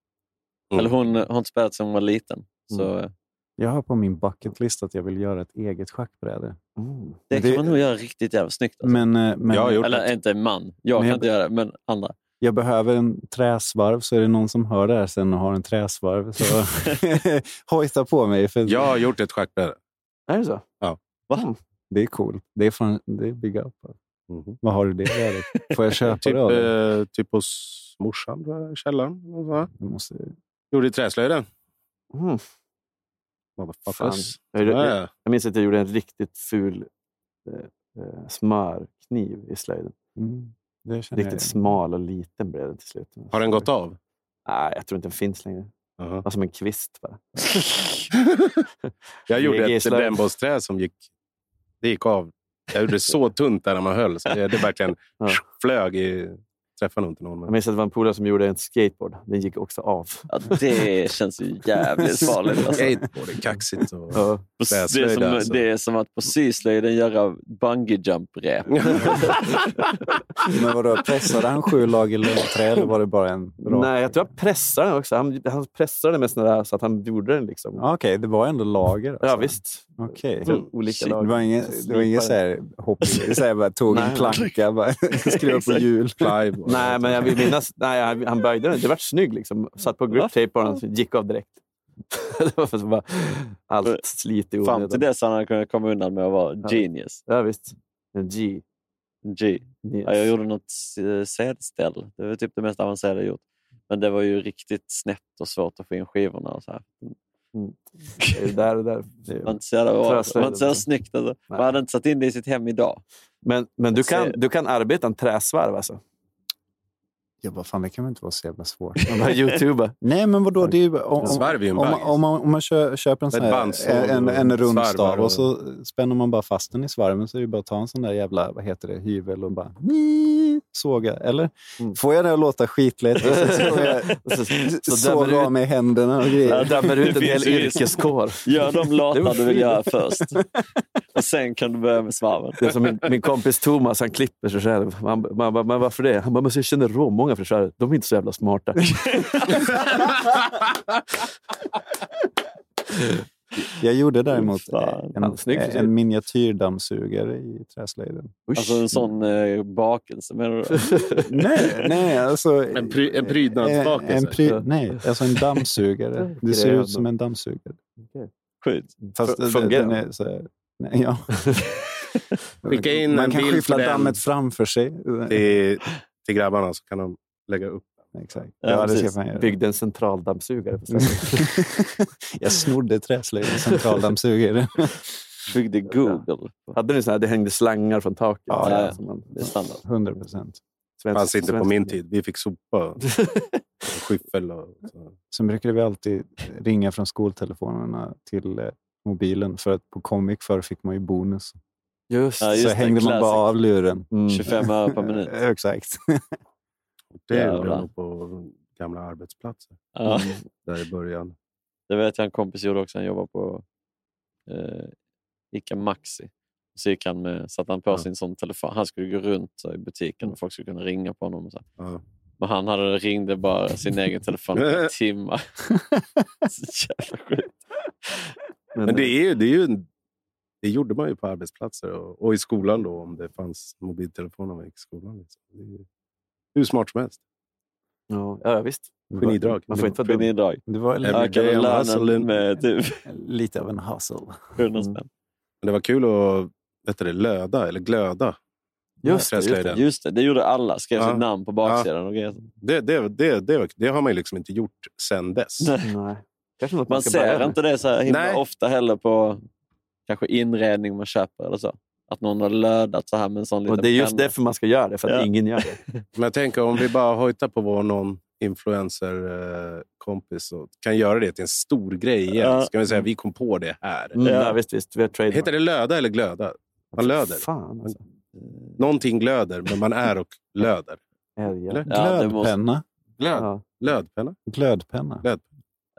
Mm. Eller hon eh, har inte spelat sedan hon var liten. Så eh, Jag har på min bucket list att jag vill göra ett eget schackbräde. Mm. det kan man nog göra riktigt jävla snyggt. Alltså. Men, eh, men Jag har gjort Eller inte man. Jag Men kan jag- inte göra det, men andra. Jag behöver en träsvarv, så är det någon som hör det här sen och har en träsvarv, så hojta på mig. För Jag har gjort ett schackbräde. Är det så? Det är coolt. Det är, fan, det är big up. Mhm. Vad har du det brädet? Får jag köpa Typ, det av eh, typ hos morsan, i källaren. Jag måste... Gjorde träslöjden. Mm. Motherfuckers. Jag, Ja, jag, ja. jag minns att jag gjorde en riktigt ful eh, eh, smörkniv i slöjden. Mm, Riktigt smal och liten blev den till slut. Har den gått av? Nej, jag tror inte den finns längre. Jaha. Det var som en kvist bara. Jag gjorde ett brännbollsträ som gick, det gick av. Jag gjorde det så tunt där när man höll. Så det, det verkligen Ja. flög i... Träffade nog inte någon. Jag Men... minns att det var en polare som gjorde en skateboard. Den gick också av. Ja, det känns ju jävligt farligt. Alltså. Skateboard är kaxigt. Och... Ja. Det, är som, alltså. det är som att på syslöjden göra bungee jump-rep. Men vadå, pressade han sju lager lövträ eller var det bara en rak? Nej, jag tror han pressade den också. Han, han pressade den med såna där så att han gjorde den. liksom. Ja, Okej, det var ändå lager. Alltså. Ja, visst. Okej. Olika Shit, lager. Det var ingen, det var så här hopp, så här, bara tog en planka bara skrev på hjul. Nej, men jag vill minnas... Nej, han- böjde den. Det var snygg. Liksom. Satt på grip tape på den och gick av direkt. bara allt slit i Fram onödan. till dess hade han kunnat komma undan med att vara genius. Ja, visst. En G. G. Yes. Ja, jag gjorde något eh, sädställ. Det var typ det mest avancerade jag gjort. Men det var ju riktigt snett och svårt att få in skivorna. Och så här. Det är där och där. Det var inte så jävla inte så jävla snyggt. Alltså. Man hade inte satt in det i sitt hem idag. Men, men du, kan, du kan arbeta en träsvarv alltså? Jag bara, fan det kan väl inte vara så jävla svårt. Bara youtuba? Nej, men vadå? Det är ju, om, En svarv är ju en om, bajs. om, man, om man kö, köper en, sån Ett här, bandsåg en, och en rund svarvar stav och- och så spänner man bara fast den i svarven så är det bara att ta en sån där jävla vad heter det, hyvel och bara såga. Eller? Får jag det att låta skitlätt och så ska jag Så- så dömer såga du av ut- mig händerna och grejer. Jag dömer ut en Det hel finns ju risk. yrkeskår. Gör de Det låtar du vill göra först. Och sen kan du börja med svarven. Det är som min, min kompis Thomas, han klipper sig själv. Man, man, bara, men varför det? Han bara, men så jag känner råmånga frisörer. De är inte så jävla smarta. Jag gjorde däremot Fan. en, frisyr. en miniatyrdammsugare i träslöjden. Alltså en sån eh, bakelse menar du? nej, nej, alltså... En, pry, en prydnadsbakelse. En pry, nej, alltså en dammsugare. Det ser ut som en dammsugare. Sjukt. Fast F- det- fungerar den är nej, ja. Skicka in Man en kan bild skyffla dammet framför sig. till, till grabbarna så kan de lägga upp. Exakt. Ja, Ja, det ska fan göra. Byggde en centraldammsugare. jag snodde träslöjdens centraldammsugare. Byggde Google. Hade ni så här, det hängde slangar från taket? Ja, ja. man- Det är standard. 100 procent. Fanns inte på min tid. Vi fick sopa och skyffel. Och, så. Sen brukade vi alltid ringa från skoltelefonerna till eh, mobilen. För att på Comic förr fick man ju bonus. Just, Ja, just så hängde man bara av luren. Mm. 25 öre per minut. Exakt. Det gjorde jag nog på gamla arbetsplatser. Ja. Mm. Där i början. Det vet jag en kompis gjorde också. Han jobbade på eh, Ica Maxi. Så gick han med, satte han på Ja. sin sån telefon. Han skulle gå runt så, i butiken och folk skulle kunna ringa på honom. Och så. Ja. Men han hade ringde bara sin egen telefon i timmar. så jävla sjukt. Men det är ju, det är ju en, det gjorde man ju på arbetsplatser och, och i skolan då om det fanns mobiltelefoner man gick i skolan. Liksom. Det är ju hur smart som helst. Ja, ja, visst. Genidrag. Man får inte vara dum. Genidrag. Det var day I'm lönen hustling. med typ lite av en hustle. 100 spänn. Men det var kul att vet du det, löda eller glöda. Just det, just det. Just det, det gjorde alla. Skrev Ja. sitt namn på baksidan och grejer. Det, det, det, det, det har man ju liksom inte gjort sen dess. Nej. Kanske något Man ska börja ser inte det så här himla Nej. ofta heller på kanske inredning man köper eller så. Att någon har lödat så här med en sån liten Och det är just penna. därför man ska göra det, för att Ja. ingen gör det. Men jag tänker om vi bara hojtar på vår någon influencer-kompis och kan göra det till en stor grej igen. Ja. Ska vi säga vi kom på det här. Mm, Ja. ja. visst, visst. Vi har. Heter det löda eller glöda? Man löder. Fan alltså. Någonting glöder, men man är och löder. Eller? Ja, det måste- Glödpenna. Glöd. Ja. Lödpenna? Glödpenna. Löd.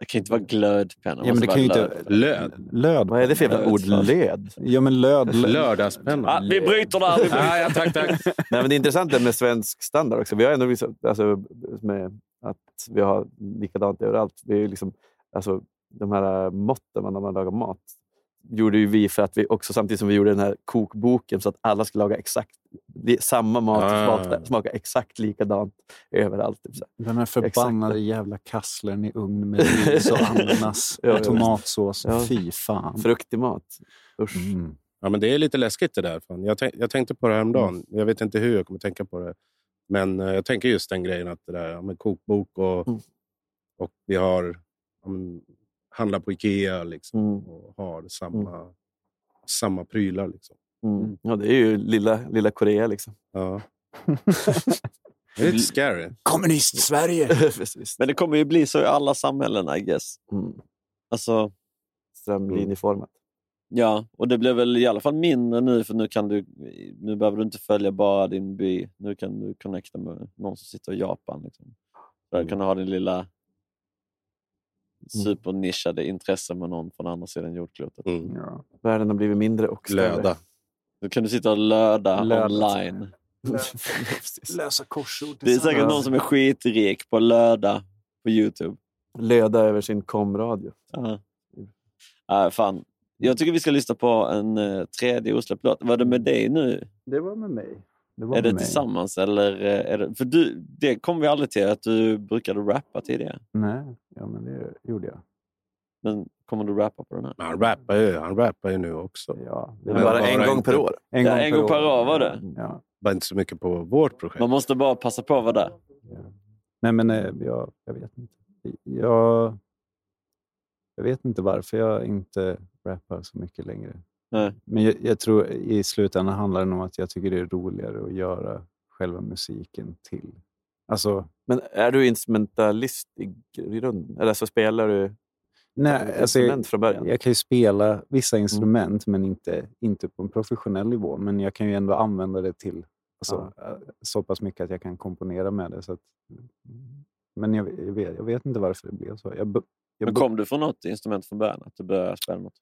Det kan inte vara glödpenna. Ja, men det kan ju inte... Löd. Löd. Vad är det för ord? Löd? Ja, men löd. Lördagspenna. Ah, vi bryter där. Vi bryter. Ja, ja, tack, tack. Nej, men det är intressant det med svensk standard också. Vi har ändå visat, alltså, med att vi har likadant överallt. Vi är ju liksom, alltså, de här måtten man- när man lagar mat gjorde ju vi för att vi också samtidigt som vi gjorde den här kokboken så att alla skulle laga exakt samma mat och Ah. smaka, smaka exakt likadant överallt. Typ. Den här förbannade jävla kasslern i ugn med ris och ananas Ja, och tomatsås. Ja. Fy fan. Fruktig mat. Usch. Mm. Ja, men det är lite läskigt det där. Fan. Jag, tänk, jag tänkte på det här om dagen. Jag vet inte hur jag kommer tänka på det. Men eh, jag tänker just den grejen att det där ja, med kokbok och, Mm. och vi har ja, men, handlar på Ikea liksom, Mm. och har samma, samma prylar. Liksom. Mm. Ja, det är ju lilla, lilla Korea liksom. Ja. Det är lite scary. Kommunist-Sverige! Men det kommer ju bli så i alla samhällen, I guess. Mm. Alltså, Strömlinjeformat. ja, och det blir väl i alla fall mindre nu, för nu, kan du, nu behöver du inte följa bara din by. Nu kan du connecta med någon som sitter i Japan. Liksom. Där kan du ha din lilla supernischade intresse med någon från andra sidan jordklotet. Mm. Ja. Världen har blivit mindre och större. Löda. Då kan du sitta och löda Löda. online. Precis. Lösa korsord Det är säkert någon som är skitrik på löda på Youtube. Löda över sin komradio. Ja. Äh, fan. Jag tycker vi ska lyssna på en uh, tredje osläppt låt. Var det med dig nu? Det var med mig. Det var Är det mig. tillsammans? Eller eh, är det, för du, det kom vi aldrig till, att du brukade rappa tidigare. Nej, ja, men det gjorde jag. Men kommer du rappa på den här? Men Han rappar ju, han rappar ju nu också. Ja, Det Men bara bara en gång inte- per år. En Ja, gång, en gång per år var det. Ja. Bara inte så mycket på vårt projekt. Man måste bara passa på att vara där. Nej, men eh, jag, jag vet inte. Jag, jag vet inte varför jag inte rappar så mycket längre. Nej. Men jag, jag tror i slutändan handlar det om att jag tycker det är roligare att göra själva musiken till. Alltså, Men är du instrumentalist i grunden? Eller så spelar du nej, alltså, instrument från början? jag kan ju spela vissa instrument, men inte, inte på en professionell nivå. Men jag kan ju ändå använda det till alltså, eh, så pass mycket att jag kan komponera med det. Så att, men jag, jag, vet, jag vet inte varför det blev så. Jag, jag, Men kom du från något instrument från början? Att du började spela något?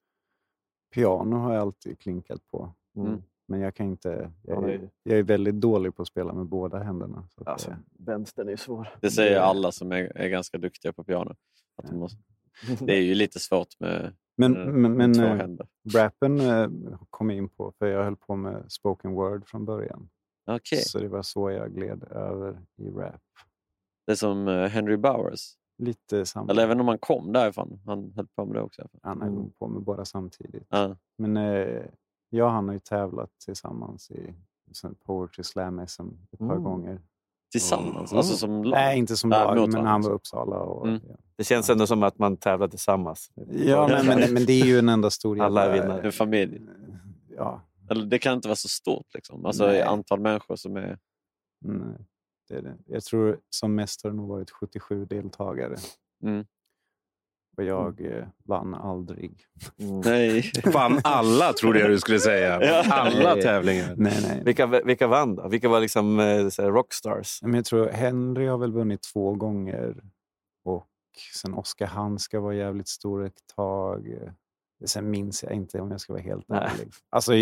Piano har jag alltid klinkat på. Mm. Men jag kan inte... Ja, Jag är, jag är väldigt dålig på att spela med båda händerna. Så att, Alltså, eh, vänstern är ju svår. Det säger alla som är, är ganska duktiga på piano. Att de måste, det är ju lite svårt med, Men, med, men, men två eh, händer. rappen eh, kom jag in på, för jag höll på med spoken word från början. Okej, Så det var så jag gled över i rap. det är som eh, Henry Bowers. Lite samma. Eller även om han kom därifrån. Han höll på med det också. Han höll på med båda samtidigt. Ja. Men eh, jag och han har ju tävlat tillsammans i Poetry Slam SM ett par Mm. gånger. tillsammans? Mm. Alltså som lag? Nej, inte som lag, men han var Uppsala. Och, Mm. ja. Det känns ändå som att man tävlar tillsammans. Ja, men, men, men det är ju en enda stor Alla är jävla- vinnare. En familj? Ja. Eller det kan inte vara så stort liksom. Alltså i antal människor som är... Nej, det är det. Jag tror som mest har det nog varit 77 deltagare. Mm. Och jag eh, vann aldrig. Nej. Vann alla, trodde jag du skulle säga. Ja. Alla tävlingar. Nej, nej. Vilka, vilka vann då? Vilka var liksom eh, så här rockstars? Men jag tror Henry har väl vunnit två gånger. Och sen Oskar Hanska var jävligt stor ett tag. Sen minns jag inte om jag ska vara helt ärlig. Alltså.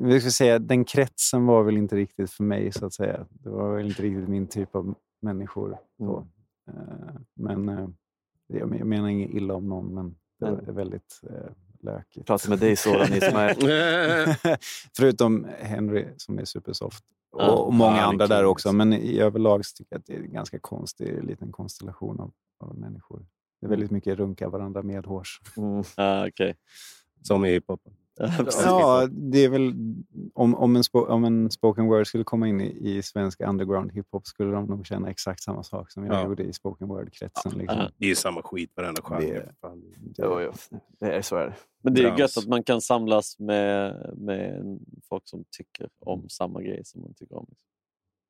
Vi ska säga, den kretsen var väl inte riktigt för mig så att säga. Det var väl inte riktigt min typ av människor. Eh, Men eh, jag men- jag menar inget illa om någon, men det är väldigt eh, lökigt. Prata med dig Soran Ismail. Förutom Henry som är supersoft. Och, och många Ja, andra där också. Men i överlag så tycker jag att det är en ganska konstig liten konstellation av, av människor. Det är väldigt mycket runka varandra medhårs. Ah, okay. Som i hiphopen. Ja, det är väl om, om, en, spo, om en spoken word skulle komma in i, i svensk underground hiphop skulle de nog känna exakt samma sak som jag Ja. gjorde i spoken word-kretsen. Liksom. Det är ju samma skit varenda genre. Det- jo. Det är så är det. Men det är gött att man kan samlas med, med folk som tycker om samma grej som man tycker om.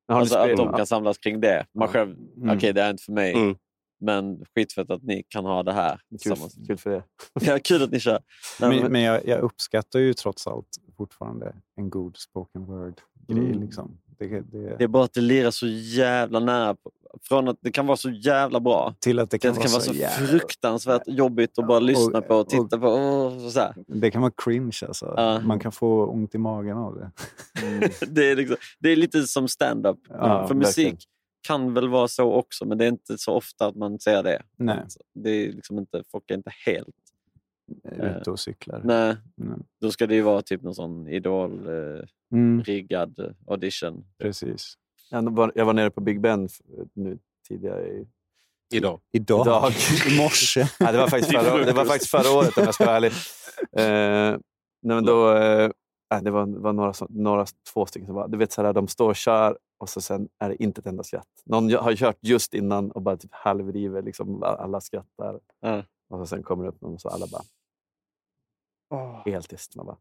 Du Alltså att de kan samlas kring det. Man själv, Mm. okej det är inte för mig, Mm. Men skitfett att ni kan ha det här Kul, kul för det. Ja, kul att ni kör. Nej, Men, men jag, jag uppskattar ju trots allt fortfarande en god spoken word-grej. Mm. Liksom. Det, det, Det är bara att det lirar så jävla nära. Från att det kan vara så jävla bra till att det kan, det kan vara så jävla- fruktansvärt jobbigt att bara lyssna på och titta på. Och så här. Det kan vara cringe alltså. Ja. Man kan få ont i magen av det. det, är liksom, det är lite som stand-up. Ja, För musik verkligen. Kan väl vara så också, men det är inte så ofta att man ser det. Nej. Alltså, Det är liksom inte, folk är inte helt... Ute och cyklar. Nej, Nej. då ska det ju vara typ någon sån idol-riggad Mm. audition. Precis. Jag var, jag var nere på Big Ben nu tidigare i, Idag. Idag? idag. I morse? Nej, det, var faktiskt förra, det var faktiskt förra året om jag ska vara ärlig. Eh, nej, men då, eh, det var, var några, några, två stycken som var, du vet, så här, de står och kör och så sen är det inte ett enda skratt. Någon har kört just innan och bara typ halvriver, liksom, alla skrattar. Ja. Och så sen kommer det upp någon och så alla bara... Helt tyst. Man bara,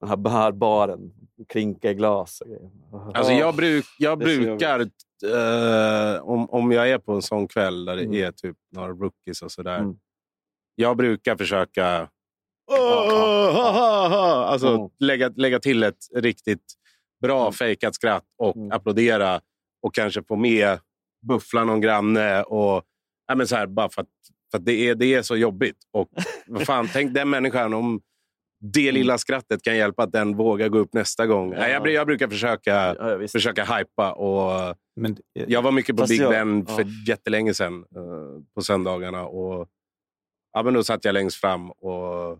den här bar- baren, klinka i glas och grejer. Alltså jag, bruk, jag brukar, eh, om, om jag är på en sån kväll där det Mm. är typ några rookies och sådär. Mm. Jag brukar försöka alltså, Mm. lägga, lägga till ett riktigt bra fejkat skratt och Mm. applådera och kanske få med buffla någon granne. Och, ja, men så här, bara för att, för att det, är, det är så jobbigt. Och vad fan, tänk den människan om det Mm. lilla skrattet kan hjälpa att den vågar gå upp nästa gång. Nej, jag, jag brukar försöka, försöka hypa. Och Men, jag var mycket på Big Ben för ja. jättelänge sedan eh, på söndagarna. Och, ja, men då satt jag längst fram och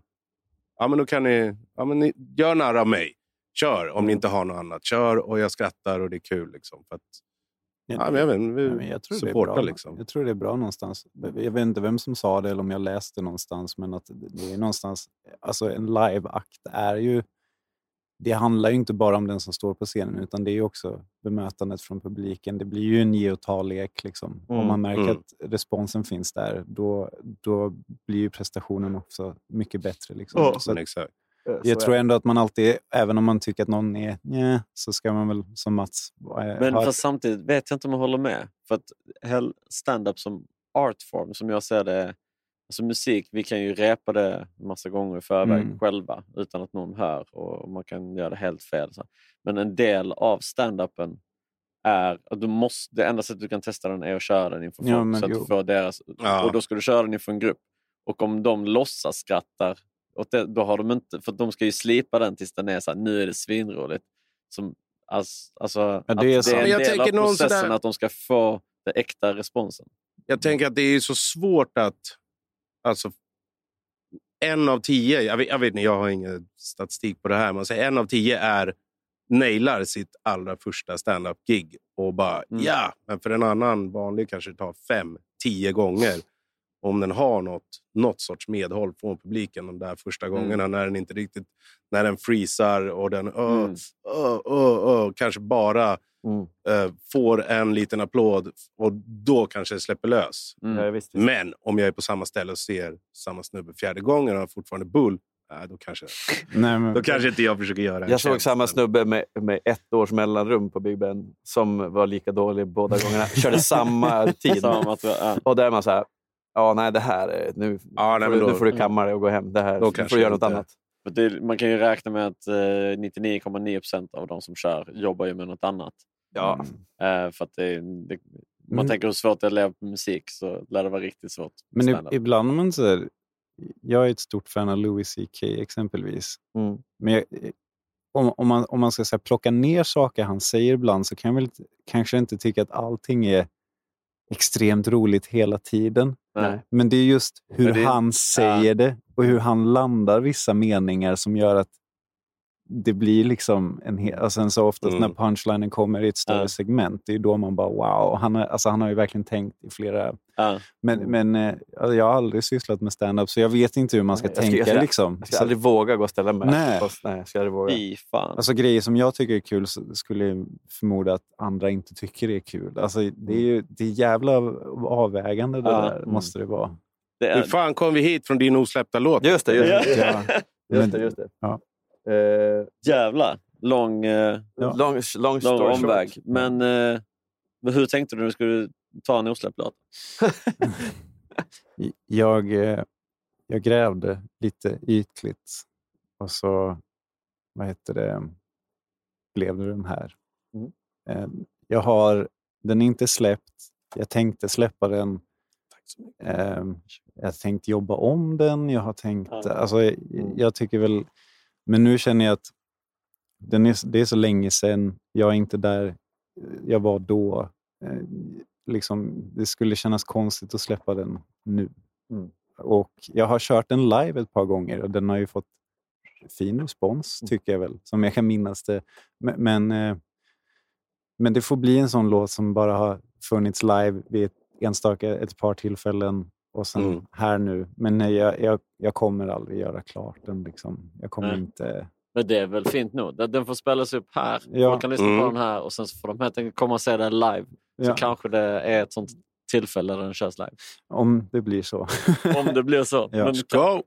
ja, men då kan ni, ja, men ni gör narr av mig. Kör om ni inte har något annat. Kör och jag skrattar och det är kul. Liksom, för att, ja, men jag vet, vi men jag, tror det är supportar bra. liksom. jag tror det är bra någonstans. Jag vet inte vem som sa det eller om jag läste någonstans, men att det är någonstans... Alltså en liveakt är ju... Det handlar ju inte bara om den som står på scenen, utan det är ju också bemötandet från publiken. Det blir ju en ge och ta-lek. Liksom. Om Mm, man märker mm. att responsen finns där, då, då blir ju prestationen också mycket bättre. Liksom. Ja, Så att- exakt. Jag tror ändå att man alltid, även om man tycker att någon är nja, så ska man väl som Mats... eh, Men fast samtidigt vet jag inte om jag håller med. För att stand-up som artform, som jag ser det, alltså musik, vi kan ju repa det massa gånger i förväg Mm. själva utan att någon hör och man kan göra det helt fel. Så. Men en del av stand-upen är att du måste, det enda sättet du kan testa den är att köra den inför folk. Ja, så att du får deras, Ja. Och då ska du köra den inför en grupp. Och om de låtsas skrattar, åt det, då har de inte, för de ska ju slipa den tills den är så här, nu är det svinroligt. Som, alltså, alltså, Ja, att det är det sant. är en Jag del av processen sådär- att de ska få den äkta responsen. Jag tänker att det är så svårt att... Alltså, en av tio, jag vet, jag vet inte, jag har ingen statistik på det här, men en av tio är nailar sitt allra första stand-up-gig och bara Mm. ja, men för en annan vanlig kanske det tar fem, tio gånger om den har något, något sorts medhåll från publiken de där första Mm. gångerna när den inte riktigt, när den freezar och den Mm. öh, öh, öh, kanske bara Mm. eh, får en liten applåd och då kanske det släpper lös. Mm. Ja, visst, visst. Men om jag är på samma ställe och ser samma snubbe fjärde gången och han fortfarande bull, då, kanske, Nej, men... då kanske inte jag försöker göra Jag såg samma snubbe med, med ett års mellanrum på Big Ben som var lika dålig båda gångerna. Körde samma tid. Samma. Och där är man så här, ja nej det här, är- nu, Ja, nej, får, då- nu får du kamma dig och gå hem. Det här, Då får du göra något annat. För det, man kan ju räkna med att eh, 99,9 procent av de som kör jobbar ju med något annat. Ja. Eh, för att det, det, man Men- tänker hur svårt det är att leva på musik så lär det vara riktigt svårt. Men i, ibland om man så här, jag är ett stort fan av Louis CK exempelvis. Mm. Men jag, om, om, man, om man ska så här, plocka ner saker han säger ibland så kan jag väl kanske inte tycka att allting är extremt roligt hela tiden. Nej. Men det är just hur det- han säger det och hur han landar vissa meningar som gör att det blir liksom en hel... Och sen så oftast Mm. när punchlinen kommer i ett större Ja. segment, det är då man bara wow. Han har, alltså han har ju verkligen tänkt i flera... Ja. Men, men eh, alltså, jag har aldrig sysslat med stand-up så jag vet inte hur man ska ska- tänka. jag ska- liksom. Jag aldrig våga gå och ställa mig. Nej. Fast, nej, jag ska aldrig våga. Fy fan. Alltså grejer som jag tycker är kul skulle jag förmoda att andra inte tycker är kul. Alltså det är ju det är jävla avvägande det Ja. där, Mm. måste det vara. Det Hur är, fan kom vi hit från din osläppta låt? Just det, just det. Ja. Just det, just det. Ja. Eh, jävlar. Lång, eh, Ja. long lång story omväg. short. Men eh, hur tänkte du när du skulle ta en osläppt låt? Jag, eh, jag grävde lite ytligt och så vad heter det, blev det den här. Mm. Eh, Jag har, den är inte släppt. Jag tänkte släppa den. Eh, Jag har tänkt jobba om den. Jag har tänkt, Ja. alltså, jag, jag tycker väl, men nu känner jag att den är, det är så länge sedan. Jag är inte där jag var då. Eh, Liksom, det skulle kännas konstigt att släppa den nu. Mm. Och jag har kört den live ett par gånger och den har ju fått fin respons, tycker jag väl, som jag kan minnas det. Men, men, eh, men det får bli en sån låt som bara har funnits live vid ett enstaka, ett par tillfällen och sen Mm. här nu. Men nej, jag, jag, jag kommer aldrig göra klart den. Liksom. Jag kommer Nej. inte... Men det är väl fint nog. Den- får spelas upp här. Ja. Folk kan lyssna Mm. på den här och sen så får de helt enkelt komma och se den live. Så Ja. kanske det är ett sånt tillfälle där den körs live. Om det blir så. Om det blir så. Ja. Men, Go!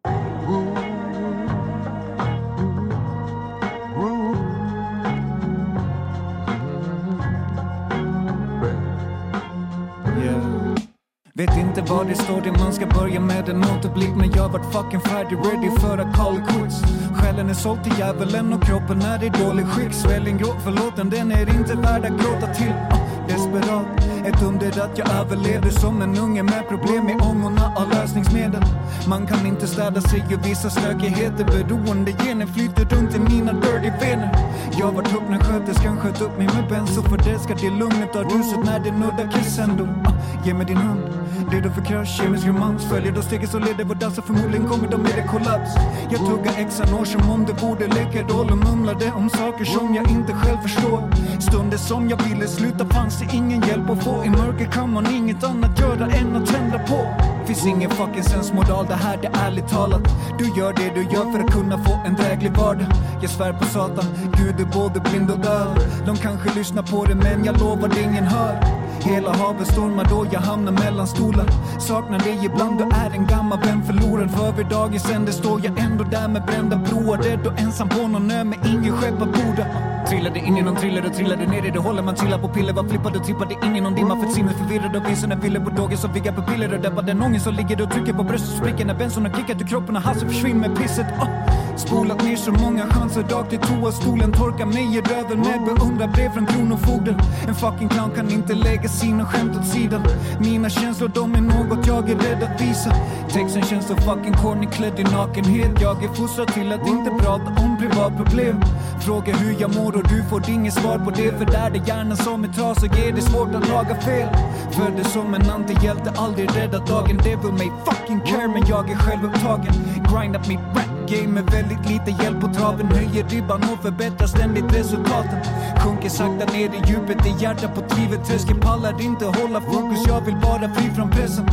Vet inte vad det står det man ska börja med. En återblick Men jag vart fucking färdig ready för att call it quits. Själen är såld till djävulen och kroppen är i dålig skick. Svälling gråt, förlåten den är inte värd att gråta till. Uh, Desperat, ett under att jag överlevde som en unge med problem i ångorna av lösningsmedel. Man kan inte städa sig ur vissa stökigheter Beroende gener flyter runt i mina dirty vener. Jag vart upp när sköterskan sköt upp mig med benzo För det ska till lugnet av ruset när det nuddar crescendo ah, Ge mig din hand, redo för krasch, kemisk romans. Följer då steget så leder vår dans och förmodligen kommer de med det kollaps. Jag tuggar exan år som om det borde leka roll och mumlade om saker som jag inte själv förstår. Stunder som jag ville sluta fanns det ingen hjälp att få. I mörker kan man inget annat göra än att tända på. Finns ingen fucking sensmoral, det här det är ärligt talat. Du gör det du gör för att kunna få en dräglig vardag. Jag svär på satan, Gud är både blind och döv De kanske lyssnar på det men jag lovar det ingen hör. Hela havet stormar då jag hamnar mellan stolar. Saknar dig ibland, du är en gammal vän förlorad. För vid dagens ände står jag ändå där med brända broar. Rädd och ensam på någon ö med ingen skepp att borda. Trillade in i någon thriller och trillade ner i det. Hålet Man trillar på piller, var flippad och trippade in i någon dimma. För sinnet förvirrad och visorna ville på dagen som viggar pupiller. Och deppar den ångest som ligger och trycker på bröstet och spricker När bensorna kickat. Ur kroppen och halsen försvinner med pisset. Oh. Spolat ner så många chanser rakt i toastolen Torkar mig i röven. Med beundrarbrev från kronofogden. En fucking clown kan inte lägga sina skämt åt sidan. Mina känslor de är något jag är rädd att visa. Texten känns så fucking corny klädd i nakenhet. Jag är fostrad till att inte prata om privatproblem Fråga hur jag mår och du får inget svar på det. För där det hjärnan som är trasig är det svårt att laga fel. Föddes som en antihjälte, aldrig räddat dagen. Devil may fucking care men jag är självupptagen. Grind up mitt rap game med väldigt lite hjälp på traven Höjer ribban och förbättrar ständigt resultaten. Sjunker sakta ner i djupet i hjärtat på tviveltröskeln Pallar inte hålla fokus, jag vill bara fly från pressen.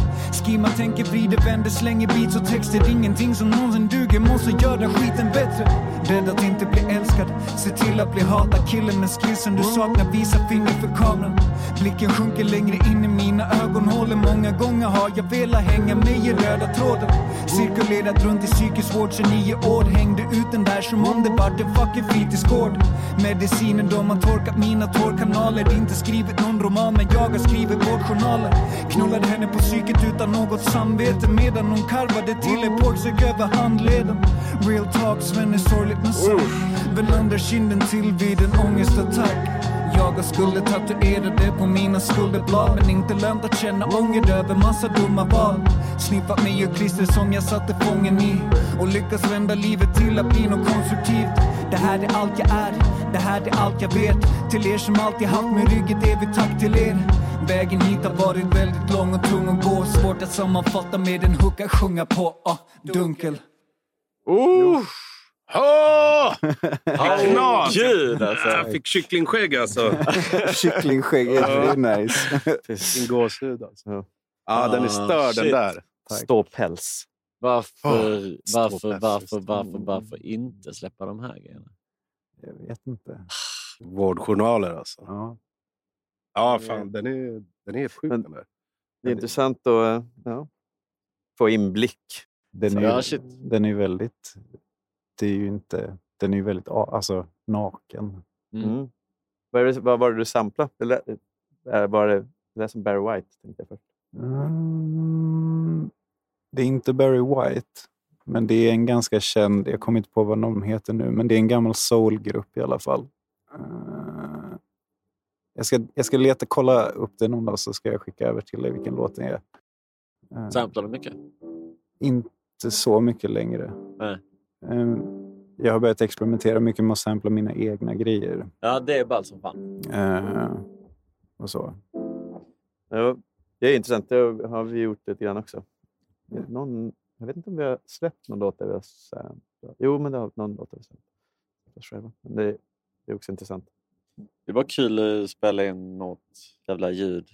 Skimma, tänker, vrider, vänder, slänger beats och texter. Ingenting som någonsin duger, måste göra skiten bättre. Rädd att inte bli älskad, se till att bli hatad. Killen med skillsen du saknar, visa finger för kameran. Blicken sjunker längre in i mina ögon. Håller Många gånger har jag velat hänga mig i röda tråden Cirkulerat runt i psykisk vård 29 år Hängde ut den där som om det vart en fucking fritidsgård. Medicinen då man torkat mina tårkanaler. Inte skrivit någon roman men jag har skrivit vårdjournaler. Knullade henne på psyket utan något samvete Medan hon karvade till en påksök över handleden. Real talk, Sven är sorgligt men sant Väl under kinden till vid en ångestattack jag skulle tatuera det på mina skulderblad Men inte lönt att känna ånger över massa dumma val. Sniffat mig och klister som jag satte fången i. Och lyckas vända livet till att bli något konstruktivt. Det här är allt jag är, det här är allt jag vet. Till er som alltid haft min rygg, ett evigt tack till er. Vägen hit har varit väldigt lång och tung att gå. Svårt att sammanfatta med en hook att sjunga på, ah, dunkel. Oh! Åh! Knas! Gud, alltså. Jag fick kycklingskägg alltså. Kycklingskägg är Ja. nice. Vilken gåshud alltså. Ja, den är störd den där. Ståpäls. Varför, Åh, varför, ståpäls. varför, varför, varför inte släppa de här grejerna? Jag vet inte. Vårdjournaler alltså. Ja. Ja, fan den är, den är sjuk den där. Det är intressant att ja, få inblick. Den är, Ja, shit. den är väldigt... Det är ju inte... Den är ju väldigt alltså, naken. Mm. Vad, är det, vad var det du samplade? Eller, eh, var det, det som Barry White? Tänkte jag först. Mm, det är inte Barry White, men det är en ganska känd... Jag kommer inte på vad de heter nu, men det är en gammal soulgrupp i alla fall. Eh, jag, ska, jag ska leta, kolla upp det någon dag så ska jag skicka över till dig vilken låt det är. Eh, Samplar du mycket? inte så mycket längre. Nej. Eh, Jag har börjat experimentera mycket med att sampla mina egna grejer. Ja, det är ballt som fan. Eh, och så. Ja, det är intressant. Det har vi gjort lite grann också. Någon, jag vet inte om vi har släppt någon låt där vi har samplat. Jo, men det har någon låt där vi har samplat. Men det, det är också intressant. Det är bara kul att spela in något jävla ljud,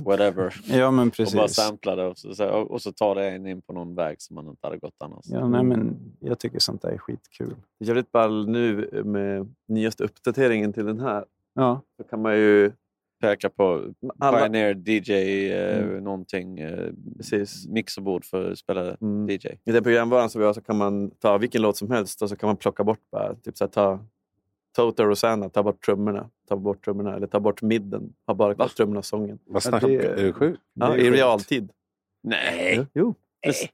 whatever. Ja, men Och bara precis. sampla det och så, och så tar det en in på någon väg som man inte hade gått annars. Ja, nej, men jag tycker sånt där är skitkul. Det är jävligt ball nu med nyaste uppdateringen till den här. Ja. Så kan man ju... Peka på Alla- Pioneer DJ eh, Mm. någonting, eh, Precis. mixerbord för att spela Mm. DJ. I den programvaran som vi har så kan man ta vilken låt som helst och så kan man plocka bort bara, typ så här, ta Toto Rosanna, ta bort trummorna, ta bort trummorna eller ta bort midden, ha bara kvar trummorna och sången. Vad snackar du? Är du sjuk? Ja, Det i realtid. Nej! Jo.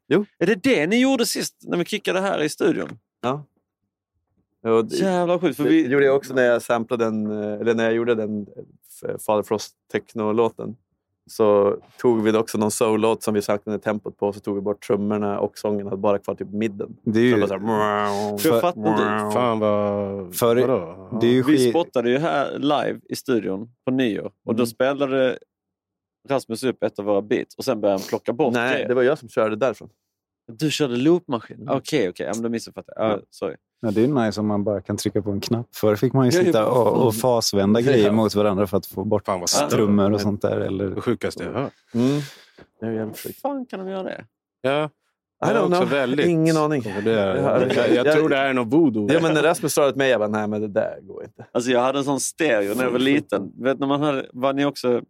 jo. Är det det ni gjorde sist när vi kickade här i studion? Ja. Jo, det, Jävla sjukt. För det vi, gjorde jag också när jag samplade den, eh, eller när jag gjorde den eh, Father Frost techno-låten. Så tog vi också någon soul-låt som vi saknade tempot på, så tog vi bort trummorna och sången hade bara kvar typ midden. Det är ju- Så bara så här, jag fattar inte. Fan vad... För, vadå? det är ju vi skit... spottade ju här live i studion på nyår och då spelade Rasmus upp ett av våra beats och sen började han plocka bort Nej, grejer. det var jag som körde därifrån. Du körde loopmaskin? Okej, okej. Ja, men då missuppfattade jag. Ja, sorry. Ja, det är nice om man bara kan trycka på en knapp. Förr fick man ju sitta och, och fasvända grejer Ja. mot varandra för att få bort Fan vad stört. trummor och sånt där. Eller... Det sjukaste jag hört. Mm. Det Hur sjukt. fan kan de göra det? Ja. I Jag är don't också know. väldigt... Ingen aning. Det är, Jag- jag, tror det är någon voodoo. Ja, men när Rasmus sa det till mig, jag bara, nej men det där går inte. Alltså jag hade en sån stereo när jag var liten. Vet, när man hade, var ni också,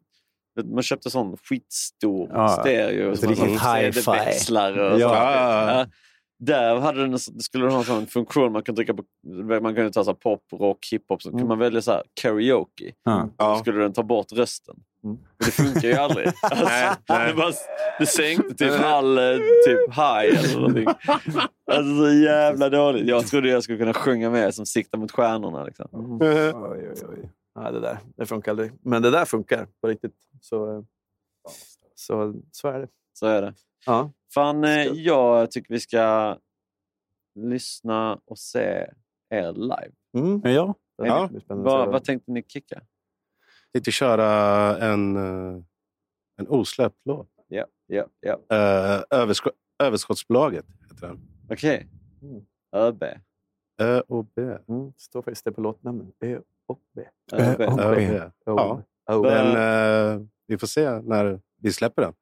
vet, man köpte sån skitstor Ja, stereo. ett sån riktigt hi-fi. CD-växlare och Ja. Ja. Där hade den, skulle den ha en sån funktion man kan trycka på. Man kunde ta så här pop, rock, hiphop. Så Mm. kan man välja så här karaoke. Ja. Då skulle den ta bort rösten. Mm. Men det funkar ju aldrig. Alltså, Nej, nej. Det, bara, det sänkte typ all eh, typ high eller någonting. Alltså så jävla dåligt. Jag trodde jag skulle kunna sjunga med som siktar mot stjärnorna. Liksom. Oj, oj, oj. Nej, det där det funkar aldrig. Men det där funkar på riktigt. Så, eh, så, så är det. Så är det. Ja. Fan, eh, jag tycker vi ska lyssna och se er live. Mm. Ja, Ja. Vad, vad tänkte ni kicka? tänkte köra en, eh, en osläppt låt. Ja, ja, ja. Uh, översk- Överskottsbolaget heter den. Okej. ÖB. Ö och B. Mm, står faktiskt det på låtnamnen. Ö och B. Ö och B. Ja. Men eh, vi får se när vi släpper den.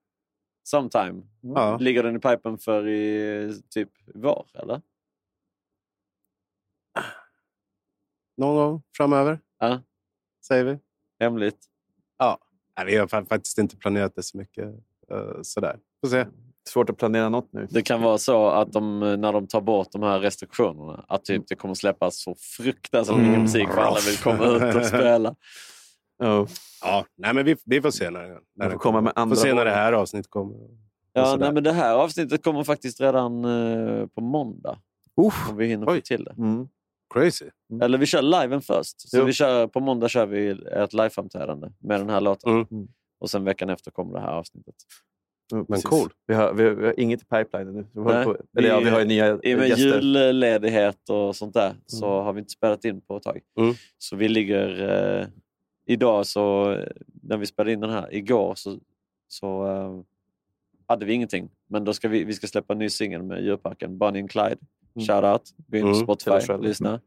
Sometime. Ja. Ligger den i pipen för i typ vår, eller? Någon gång framöver, Ja. säger vi. Hemligt. Ja. Nej, vi har fa- faktiskt inte planerat det så mycket. eh, sådär. Får se. Svårt att planera något nu. Det kan vara så att de, när de tar bort de här restriktionerna, att typ det kommer släppas så fruktansvärt mycket Mm. musik för alla vill komma ut och spela. Oh. Ja, nej, men vi, vi får se när, när får den komma med andra får se när det här avsnittet kommer. Ja, nej, men det här avsnittet kommer faktiskt redan eh, på måndag. Om vi hinner få till det. Mm. Crazy. Eller vi kör liven först. Så Jo. vi kör, på måndag kör vi ett liveframträdande med den här låten. Mm. Och sen veckan efter kommer det här avsnittet. Men Men cool. Vi har, vi, har, vi har inget i pipeline nu. Vi, på, eller ja, vi har ju nya I och med gäster. julledighet och sånt där så har vi inte spelat in på ett tag. Mm. Så vi ligger... Eh, idag så, när vi spelade in den här, igår så, så eh, hade vi ingenting. Men då ska vi, vi ska släppa en ny singel med Djurparken, Bonnie and Clyde. Mm. Shout out, gå in på Mm. Spotify, själv. lyssna.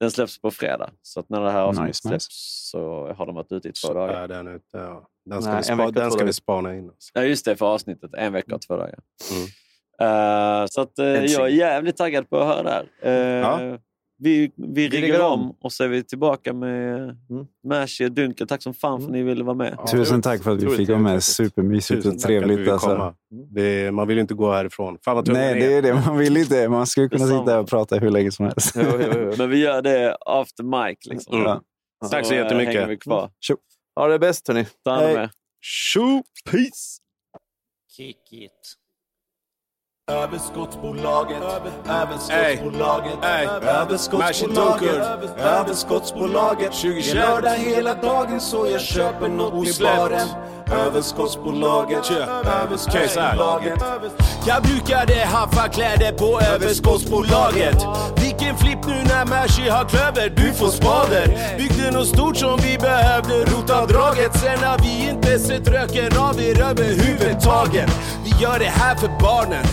Den släpps på fredag. Så att när det här avsnittet Nice, släpps nice. så har de varit ute i två Så dagar. är den ute. Ja. Den ska, Nej, vi, spa, den ska vi spana in. Alltså. Ja, just det, för avsnittet. En vecka och två dagar. Mm. Eh, så att, eh, jag är jävligt taggad på att höra det här. Eh, Ja. Vi, vi riggar om. om. och så är vi tillbaka med Mm. Mashi och Dunkel. Tack som fan för att ni ville vara med. Ja, Tusen tack för att vi fick vara med. Supermysigt Tusen och trevligt. Alltså. komma. Det, man vill inte gå härifrån. Fan vad Nej, det är det. Man vill inte. Man skulle kunna sitta och prata hur länge som helst. Jo, jo, jo. Men vi gör det after mic. Liksom. Mm. Ja. Tack så eh, jättemycket. hänger vi kvar. Ha det bäst hörni. Ta hand om er. Tjo! Peace! Kick it. Överskottsbolaget, överskottsbolaget, överskottsbolaget, överskottsbolaget. 2021. Det är lördag hela dagen så jag köper något i baren. Överskottsbolaget, överskottsbolaget. Jag brukade haffa kläder på överskottsbolaget. Vilken flipp nu när Mercy har klöver, du får spader. Byggde något stort som vi behövde rotavdraget. Sen har vi inte sett röken av er överhuvudtaget. Vi gör det här för barnen,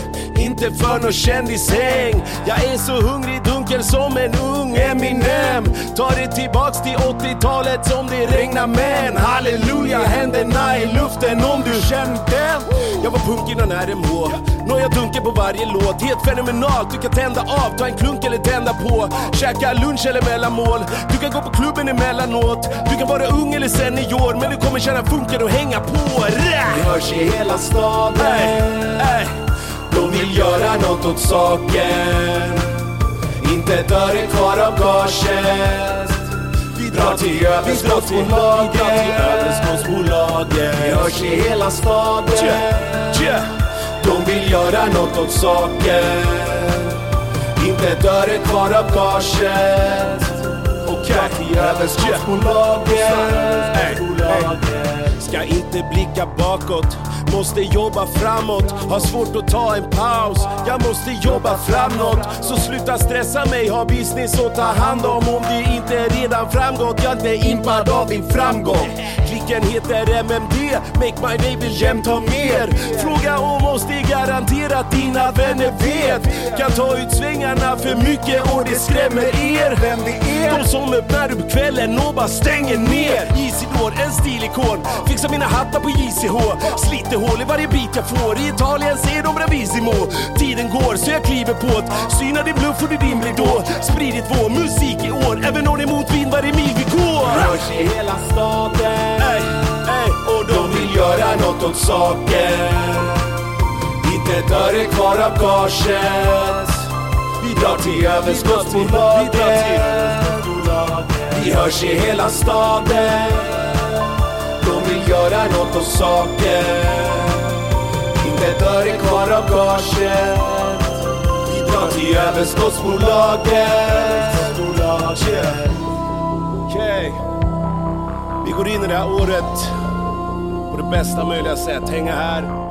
inte för någon kändishäng. Jag är så hungrig dunkel som en ung Eminem. Tar det tillbaks till 80-talet som det regnar men. Halleluja, händerna i luften om du känner den. Jag var punk innan RMH. Har jag dunken på varje låt. Helt fenomenalt, du kan tända av, ta en klunk eller tända på. Käka lunch eller mellanmål. Du kan gå på klubben emellanåt. Du kan vara ung eller senior, men du kommer känna funken och hänga på. Vi hörs i hela staden. Ey, ey. Vill göra något åt saken. Inte ett öre kvar av gaget. Vi drar till överskottsbolaget. Vi drar hörs i hela staden. De vill göra något åt saken. Inte ett öre kvar av gaget. Och till överskottsbolaget. Ska inte blicka bakåt. Måste jobba framåt, har svårt att ta en paus. Jag måste jobba framåt, så sluta stressa mig. Ha business att ta hand om. Om det inte redan framgått Jag är inte impad av din framgång. Klicken heter MMD, make my day vill jämt ha mer. Fråga om oss, det garanterar att dina vänner vet. Kan ta ut svängarna för mycket och det skrämmer er. Vem det är? De som öppnar upp kvällen och bara stänger ner. Isidor, en stilikon, fixar mina hattar på JCH Sliter hål i varje bit jag får. I Italien ser de bravissimo Tiden går så jag kliver på det. Syna din bluff och din dimridå Spridit vår musik i år. Även om det är motvind varje mil vi går Rörs i hela staden. Ey, ey. Och de vill göra något åt saken. Inte ett öre kvar av gaget. Vi drar till överskottsbolaget. Vi hörs i hela staden göra något åt saken Inte ett öre kvar av gaget Vi drar till överskottsbolaget Okej Vi går in i det här året på det bästa möjliga sätt. Hänga här,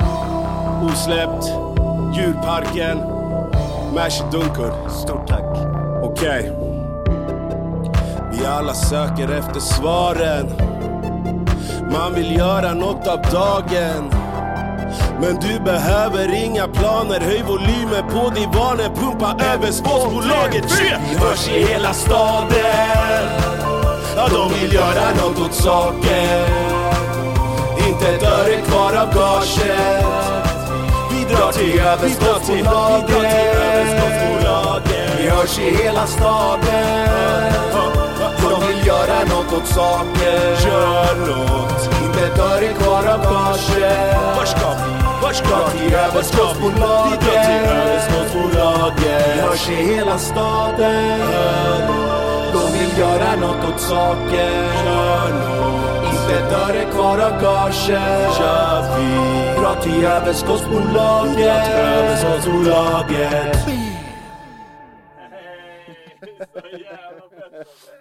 osläppt, djurparken, Mash Dunker. Stort tack. Okej. Vi alla söker efter svaren. Man vill göra något av dagen. Men du behöver inga planer, höj volymen på divanen, pumpa över sportbolaget. Vi hörs i hela staden. Ja, de vill göra något åt saken. Inte ett öre kvar av gaget. Vi drar till överskottsbolaget. Vi hörs i hela staden. Vill göra något åt saken. Gör något. Inte ett öre kvar av gaget. Var ska vi? Var ska vi? till överskottsbolaget. Vi drar till överskottsbolaget. Vi hörs i hela staden. De vill göra något åt saken. Gör något. Inte ett öre kvar av gaget. Kör vi. Dra till överskottsbolaget. Vi drar till överskottsbolaget.